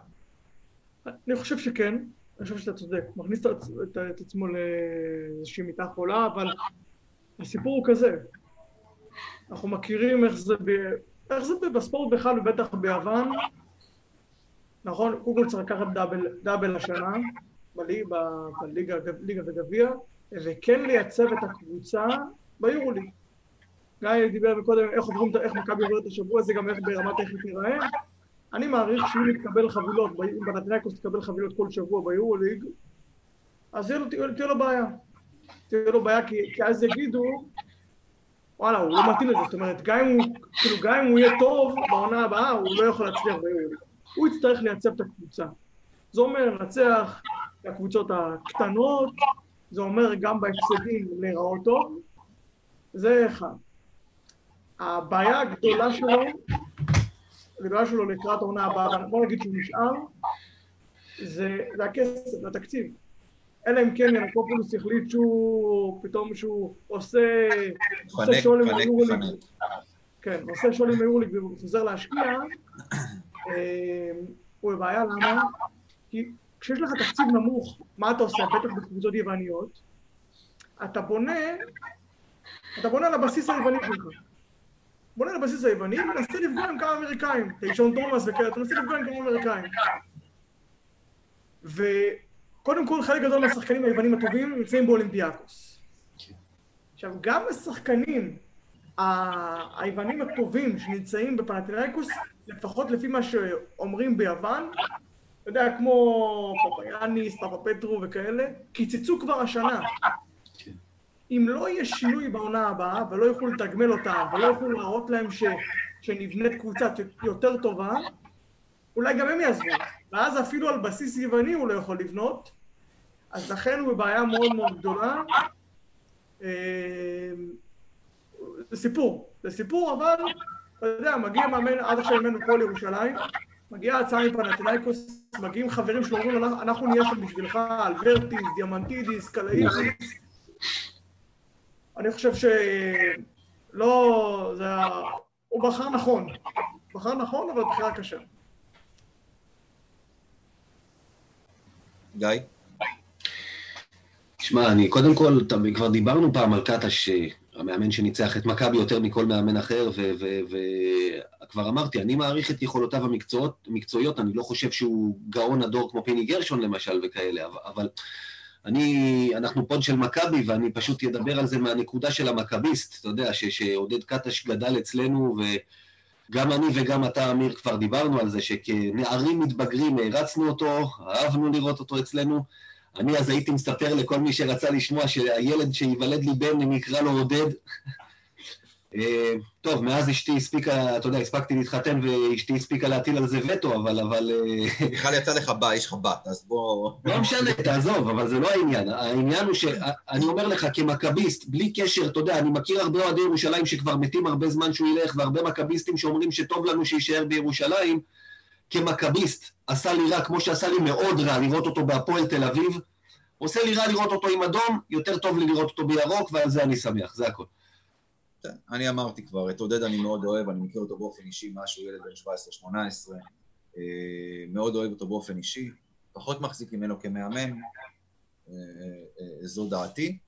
אני חושב שכן, אני חושב שאתה צודק. מכניס את עצמו לאיזושהי מיטה חולה, אבל הסיפור הוא כזה. אנחנו מכירים איך זה, ב... איך זה בספורט בכלל, ובטח ביוון, נכון, קודם כל צריך לקחת דאבל, דאבל השנה בליגה, וגביע, וכן לייצב את הקבוצה ביורוליג. גיא דיבר מקודם איך עוברים, איך מכבי עוברת השבוע הזה, גם איך ברמת איך היא תיראה. אני מעריך שאם יתקבל חבילות, אם בנטריקוס תקבל חבילות כל שבוע ביורוליג, אז תהיה לו, תהיה לו בעיה. תהיה לו בעיה, כי, כי אז יגידו, וואלה, הוא לא מתאים לזה, זאת אומרת, גם אם הוא, כאילו, גם אם הוא יהיה טוב בעונה הבאה, הוא לא יכול להצליח ביורוליג. הוא יצטרך לייצב את הקבוצה. זה אומר לנצח את הקבוצות הקטנות, זה אומר גם בהפסדים להיראות טוב, זה אחד. הבעיה הגדולה שלו, הגדולה שלו לקראת העונה הבאה, בוא נגיד שהוא נשאר, זה, זה הכסף, זה התקציב. אלא אם כן ינקופולוס החליט שהוא, פתאום שהוא עושה, עושה שולים ביורוליג, כן, עושה שולים ביורוליג וחוזר להשקיע, הוא בבעיה, למה? כי כשיש לך תקציב נמוך, מה אתה עושה? בטח בקבוצות יווניות, אתה בונה, אתה בונה על הבסיס היווני שלך. בונה על הבסיס היווני ומנסה לפגוע עם כמה אמריקאים, ראשון תומאס וכאלה, אתה מנסה לפגוע עם כמה אמריקאים. וקודם כל חלק גדול מהשחקנים היוונים הטובים נמצאים באולימפיאקוס. עכשיו, גם השחקנים היוונים הטובים שנמצאים בפנטינאיקוס, לפחות לפי מה שאומרים ביוון, אתה יודע, כמו פפאיאניס, פאפה פטרו וכאלה, קיצצו כבר השנה. אם לא יהיה שינוי בעונה הבאה, ולא יוכלו לתגמל אותם, ולא יוכלו להראות להם ש, שנבנית קבוצה יותר טובה, אולי גם הם יעזבו. ואז אפילו על בסיס יווני הוא לא יכול לבנות, אז לכן הוא בבעיה מאוד מאוד גדולה. אה, זה סיפור, זה סיפור, אבל אתה יודע, מגיע מאמן, עד עכשיו אימנו כל ירושלים, מגיעה הצעה מפנתנאיקוס, מגיעים חברים שלו, אומרים לו, אנחנו נהיה שם בשבילך, אלברטיס, דיאמנטידיס, קלאיס. אני חושב שלא, זה ה... הוא בחר נכון. בחר נכון, אבל בחירה קשה. גיא? שמע, אני קודם כל, כבר דיברנו פעם על קטש, המאמן שניצח את מכבי יותר מכל מאמן אחר, וכבר אמרתי, אני מעריך את יכולותיו המקצועיות, אני לא חושב שהוא גאון הדור כמו פיני גרשון למשל וכאלה, אבל אני, אנחנו פוד של מכבי, ואני פשוט אדבר על זה מהנקודה של המכביסט, אתה יודע, שעודד קטש גדל אצלנו, וגם אני וגם אתה, אמיר, כבר דיברנו על זה, שכנערים מתבגרים הערצנו אותו, אהבנו לראות אותו אצלנו. אני אז הייתי מספר לכל מי שרצה לשמוע שהילד שייוולד לי בן, נקרא לו עודד. <laughs> אה, טוב, מאז אשתי הספיקה, אתה יודע, הספקתי להתחתן ואשתי הספיקה להטיל על זה וטו, אבל... אבל... אה, <laughs> בכלל יצא לך בת, יש לך בת, אז בוא... לא משנה, תעזוב, אבל זה לא העניין. העניין הוא שאני אומר לך, כמכביסט, בלי קשר, אתה יודע, אני מכיר הרבה אוהדי ירושלים שכבר מתים הרבה זמן שהוא ילך, והרבה מכביסטים שאומרים שטוב לנו שיישאר בירושלים. כמכביסט, עשה לי רע, כמו שעשה לי מאוד רע לראות אותו בהפועל תל אביב. עושה לי רע לראות אותו עם אדום, יותר טוב לי לראות אותו בירוק, ועל זה אני שמח, זה הכל. כן, אני אמרתי כבר, את עודד אני מאוד אוהב, אני מכיר אותו באופן אישי מאז שהוא ילד בן 17-18, אה, מאוד אוהב אותו באופן אישי, פחות מחזיק ממנו כמאמן, אה, אה, זו דעתי.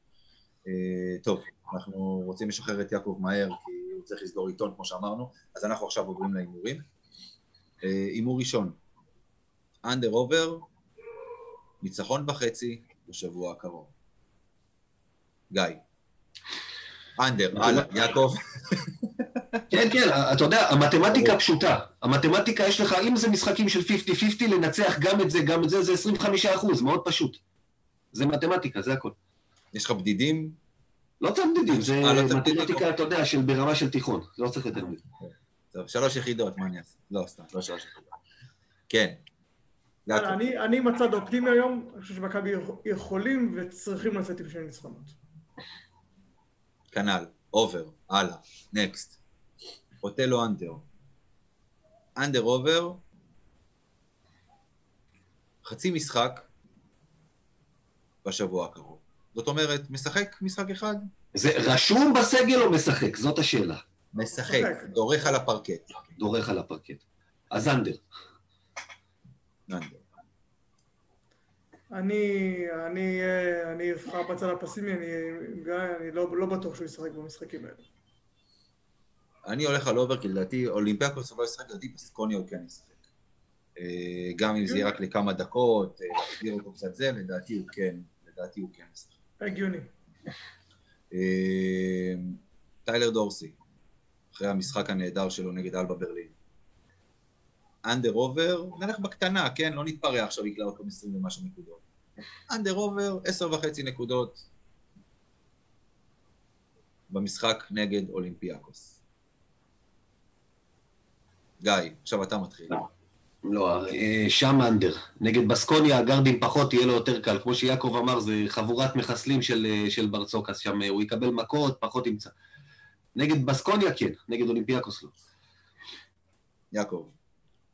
טוב, אנחנו רוצים לשחרר את יעקב מהר, כי הוא צריך לסגור עיתון כמו שאמרנו, אז אנחנו עכשיו עוברים להימורים. הימור ראשון, אנדר עובר, ניצחון וחצי בשבוע הקרוב. גיא. אנדר, הלאה, יעקב. כן, כן, אתה יודע, המתמטיקה <laughs> פשוטה. המתמטיקה יש לך, אם זה משחקים של 50-50, לנצח גם את זה, גם את זה, זה 25 אחוז, מאוד פשוט. זה מתמטיקה, זה הכל. יש לך בדידים? לא צריך בדידים, זה אה, לא מתמטיקה, אתה יודע, ברמה של תיכון, לא צריך יותר מזה. טוב, שלוש יחידות, מה אני אעשה? לא, סתם, לא שלוש יחידות. כן. אני בצד אופטימי היום, אני חושב שמכבי יכולים וצריכים לצאת עם שני ניצחונות. כנ"ל, over, הלאה, next. אוטלו האנטר. under over, חצי משחק בשבוע הקרוב. זאת אומרת, משחק משחק אחד. זה רשום בסגל או משחק? זאת השאלה. משחק, דורך על הפרקט. דורך על הפרקט. אז under. אני, אני, אני אבחר בצד הפסימי, אני, אני לא, לא בטוח שהוא ישחק במשחקים האלה. אני הולך על over, כי לדעתי אולימפיאקוס לא ישחק, לדעתי בסקוניה הוא כן ישחק. אה, גם אם זה יהיה רק לכמה דקות, אה, להחזיר אותו קצת זה, לדעתי הוא כן, לדעתי הוא כן ישחק. הגיוני. אה, טיילר דורסי, אחרי המשחק הנהדר שלו נגד אלבה ברלין. אנדר עובר, נלך בקטנה, כן? לא נתפרע עכשיו בגלל עוד 20 ומשהו נקודות. אנדר עובר, עשר וחצי נקודות במשחק נגד אולימפיאקוס. גיא, עכשיו אתה מתחיל. לא, אה, שם אנדר. נגד בסקוניה, הגרדים פחות, יהיה לו יותר קל. כמו שיעקב אמר, זה חבורת מחסלים של, אה, של ברצוקס שם, הוא יקבל מכות, פחות ימצא. נגד בסקוניה כן, נגד אולימפיאקוס לא. יעקב.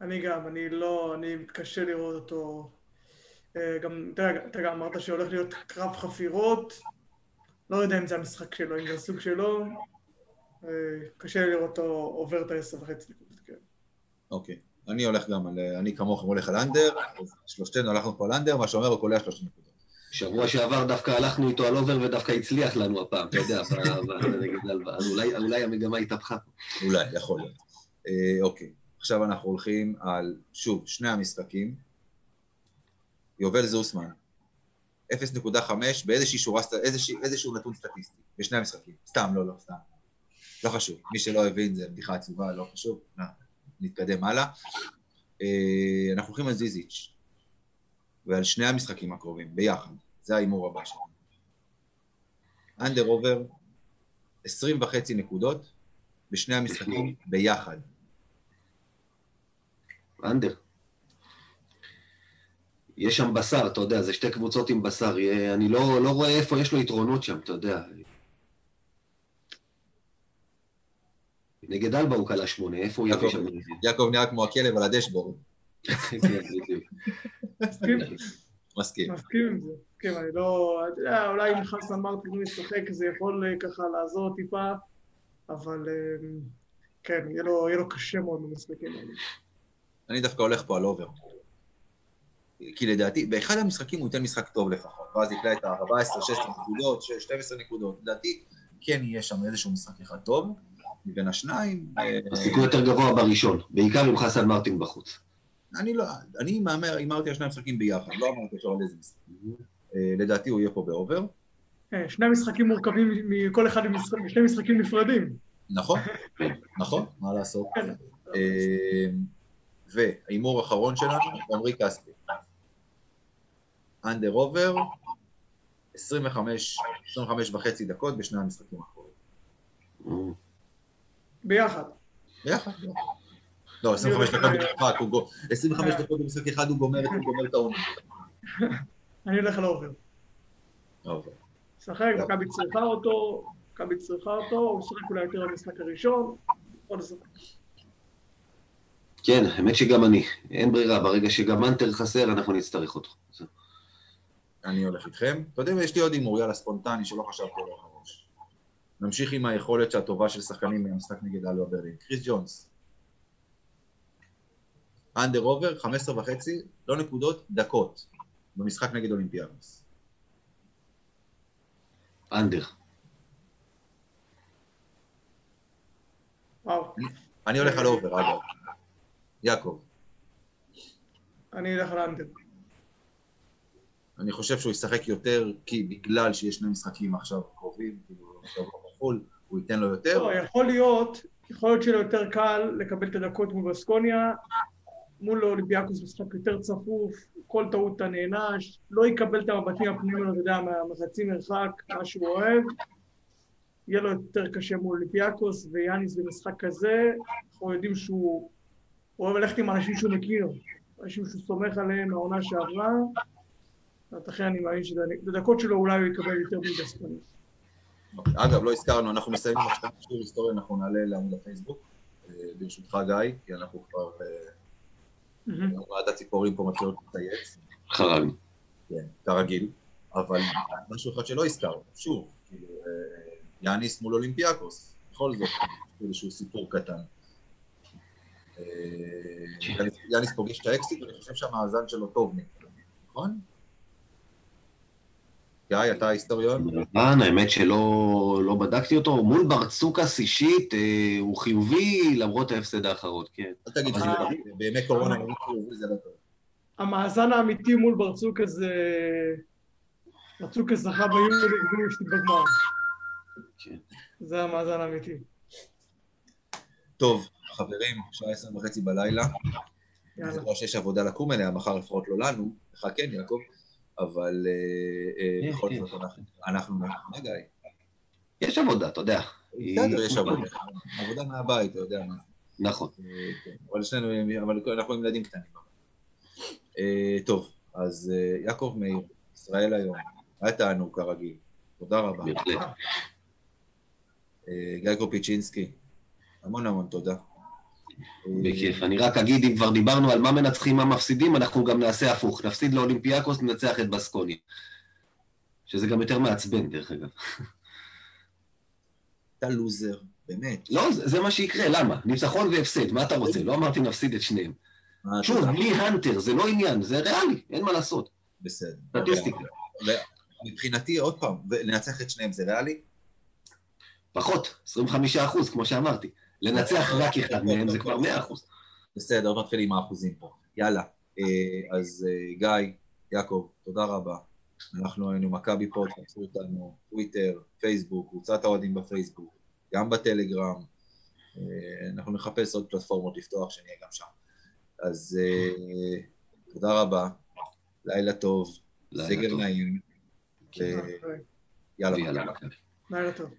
אני גם, אני לא, אני מתקשה לראות אותו אה, גם, אתה גם אמרת שהולך להיות קרב חפירות, לא יודע אם זה המשחק שלו, אם זה הסוג שלו, אה, קשה לראות אותו עובר את העשר וחצי נקודות, כן. אוקיי. אני הולך גם על... אני כמוכם הולך על אנדר, שלושתנו הלכנו פה על אנדר, מה שאומר הוא קולע שלושים נקודות. שבוע שעבר דווקא הלכנו איתו על אובר ודווקא הצליח לנו הפעם, אתה יודע. <laughs> אז אולי, המגמה התהפכה. אולי, יכול להיות. אה, אוקיי, עכשיו אנחנו הולכים על, שוב, שני המשחקים. יובל זוסמן, 0.5 באיזושהי שורה, איזשהו נתון סטטיסטי, בשני המשחקים. סתם, לא, לא, סתם. לא חשוב. מי שלא הבין, זה בדיחה עצובה, לא חשוב. נתקדם הלאה. אה, אנחנו הולכים על זיזיץ', ועל שני המשחקים הקרובים, ביחד. זה ההימור הבא שלנו. אנדר עובר 20 וחצי נקודות בשני המשחקים ביחד. אנדר. יש שם בשר, אתה יודע, זה שתי קבוצות עם בשר. אני לא, לא רואה איפה יש לו יתרונות שם, אתה יודע. נגד אלבה הוא קלע שמונה, איפה הוא יביא שם? יעקב נראה כמו הכלב על הדשבורד. <laughs> כן, מסכים. מסכים. מסכים עם זה. כן, אני לא... אתה יודע, אולי אם חסן מרטין ישחק זה יכול אה, ככה לעזור טיפה, אבל אה, כן, יהיה לו, יהיה לו קשה מאוד במשחקים האלה. אני דווקא הולך פה על over. כי לדעתי, באחד המשחקים הוא ייתן משחק טוב לפחות, ואז יקלע את ה-14, 16 נקודות, 12 נקודות. לדעתי, כן יהיה שם איזשהו משחק אחד טוב, מבין השניים. אה, הסיכוי יותר גבוה בראשון, בעיקר עם חסן מרטין בחוץ. אני לא, אני מהמר, הימרתי על שני משחקים ביחד, לא אמרתי עכשיו על איזה משחק. אה, לדעתי הוא יהיה פה ב over. כן, שני משחקים מורכבים מכל אחד משני משחקים נפרדים. נכון, נכון, מה לעשות. כן. אה, וההימור האחרון שלנו, עמרי כספי. under over, 25, 25 וחצי דקות בשני המשחקים האחרונים. ביחד. ביחד, לא, 25 דקות במשחק, 25 דקות במשחק אחד הוא גומר את העונה. <laughs> אני הולך על ה over. ה over. משחק, מכבי צריכה אותו, מכבי צריכה אותו, הוא משחק אולי יותר במשחק הראשון, עוד לשחק. כן, האמת שגם אני. אין ברירה, ברגע שגם אנטה חסר, אנחנו נצטרך אותו. אני הולך איתכם. אתה יודע, יש לי עוד הימור, יאללה, ספונטני, שלא חשבתי עליו מראש. נמשיך עם היכולת הטובה של שחקנים במשחק נגד אלבה ברלין. קריס ג'ונס. under over, 15 וחצי, לא נקודות, דקות, במשחק נגד אולימפיאקוס. under. וואו. אני הולך על over, אגב. יעקב. אני אלך על under. אני חושב שהוא ישחק יותר, כי בגלל שיש שני משחקים עכשיו קרובים, כאילו, עכשיו בחו"ל, הוא ייתן לו יותר. לא, יכול להיות, יכול להיות שיהיה לו יותר קל לקבל את הדקות מול בסקוניה, מול אולימפיאקוס משחק יותר צפוף, כל טעות אתה נענש, לא יקבל את המבטים הפנימיים, אתה יודע, מהחצי מרחק, מה שהוא אוהב. יהיה לו יותר קשה מול אולימפיאקוס, ויאניס במשחק כזה, אנחנו יודעים שהוא אוהב ללכת עם אנשים שהוא מכיר, אנשים שהוא סומך עליהם מהעונה שעברה, לכן אני מאמין שבדקות שלו אולי הוא יקבל יותר מבספניס. אגב, לא הזכרנו, אנחנו מסיימים עכשיו שיעור היסטוריה, אנחנו נעלה לעמוד הפייסבוק, אה, ברשותך גיא, כי אנחנו כבר... רעד הציפורים פה מתחילות לצייץ. חרג. כן, כרגיל. אבל משהו אחד שלא הזכרנו, שוב, כאילו, אה, יאניס מול אולימפיאקוס, בכל זאת, איזשהו סיפור קטן. אה, יאניס פוגש את האקסית, ואני חושב שהמאזן שלו טוב נכון? גיא, אתה היסטוריון? נכון, האמת שלא לא בדקתי אותו. מול ברצוקאס אישית אה, הוא חיובי למרות ההפסד האחרון, כן. אל תגיד שזה בימי קורונה הוא חיובי, זה לא טוב. המאזן האמיתי מול ברצוקס זה... ברצוקס זכה הפסיד בגמר. כן. זה המאזן האמיתי. טוב, חברים, שעה עשר וחצי בלילה. יאללה. זה לא שיש עבודה לקום אליה, מחר לפחות לא לנו, לך כן, יעקב. אבל אה, אה, בכל זאת אנחנו גיא. יש עבודה, אתה יודע. בסדר, יש עבודה. עבודה מהבית, אתה יודע מה. נכון. אה, כן, אבל שנינו, אבל אנחנו עם ילדים קטנים. טוב, אז יעקב מאיר, ישראל היום, היה תענוג כרגיל. תודה רבה. גיא קופיצ'ינסקי, המון המון תודה. בכיף. אני רק אגיד, אם כבר דיברנו על מה מנצחים, מה מפסידים, אנחנו גם נעשה הפוך. נפסיד לאולימפיאקוס, ננצח את בסקוני. שזה גם יותר מעצבן, דרך אגב. אתה לוזר, באמת. לא, זה, זה מה שיקרה, למה? ניצחון והפסד, מה אתה רוצה? לא אמרתי נפסיד את שניהם. אה, שוב, בלי הנטר, זה לא עניין, זה ריאלי, אין מה לעשות. בסדר. סטטיסטיקה. מבחינתי, עוד פעם, לנצח את שניהם זה ריאלי? פחות, 25 אחוז, כמו שאמרתי. לנצח רק אחד מהם זה כבר 100 אחוז. בסדר, עוד נתחיל עם האחוזים פה. יאללה. אה, אז אה, גיא, יעקב, תודה רבה. אנחנו היינו מכבי פה, תעשו אותנו, טוויטר, פייסבוק, קבוצת האוהדים בפייסבוק, גם בטלגרם. אה, אנחנו נחפש עוד פלטפורמות לפתוח, שנהיה גם שם. אז תודה רבה, לילה טוב, סגר טוב. נעים, כן, יאללה. ויאללה, מכבי. לילה טוב.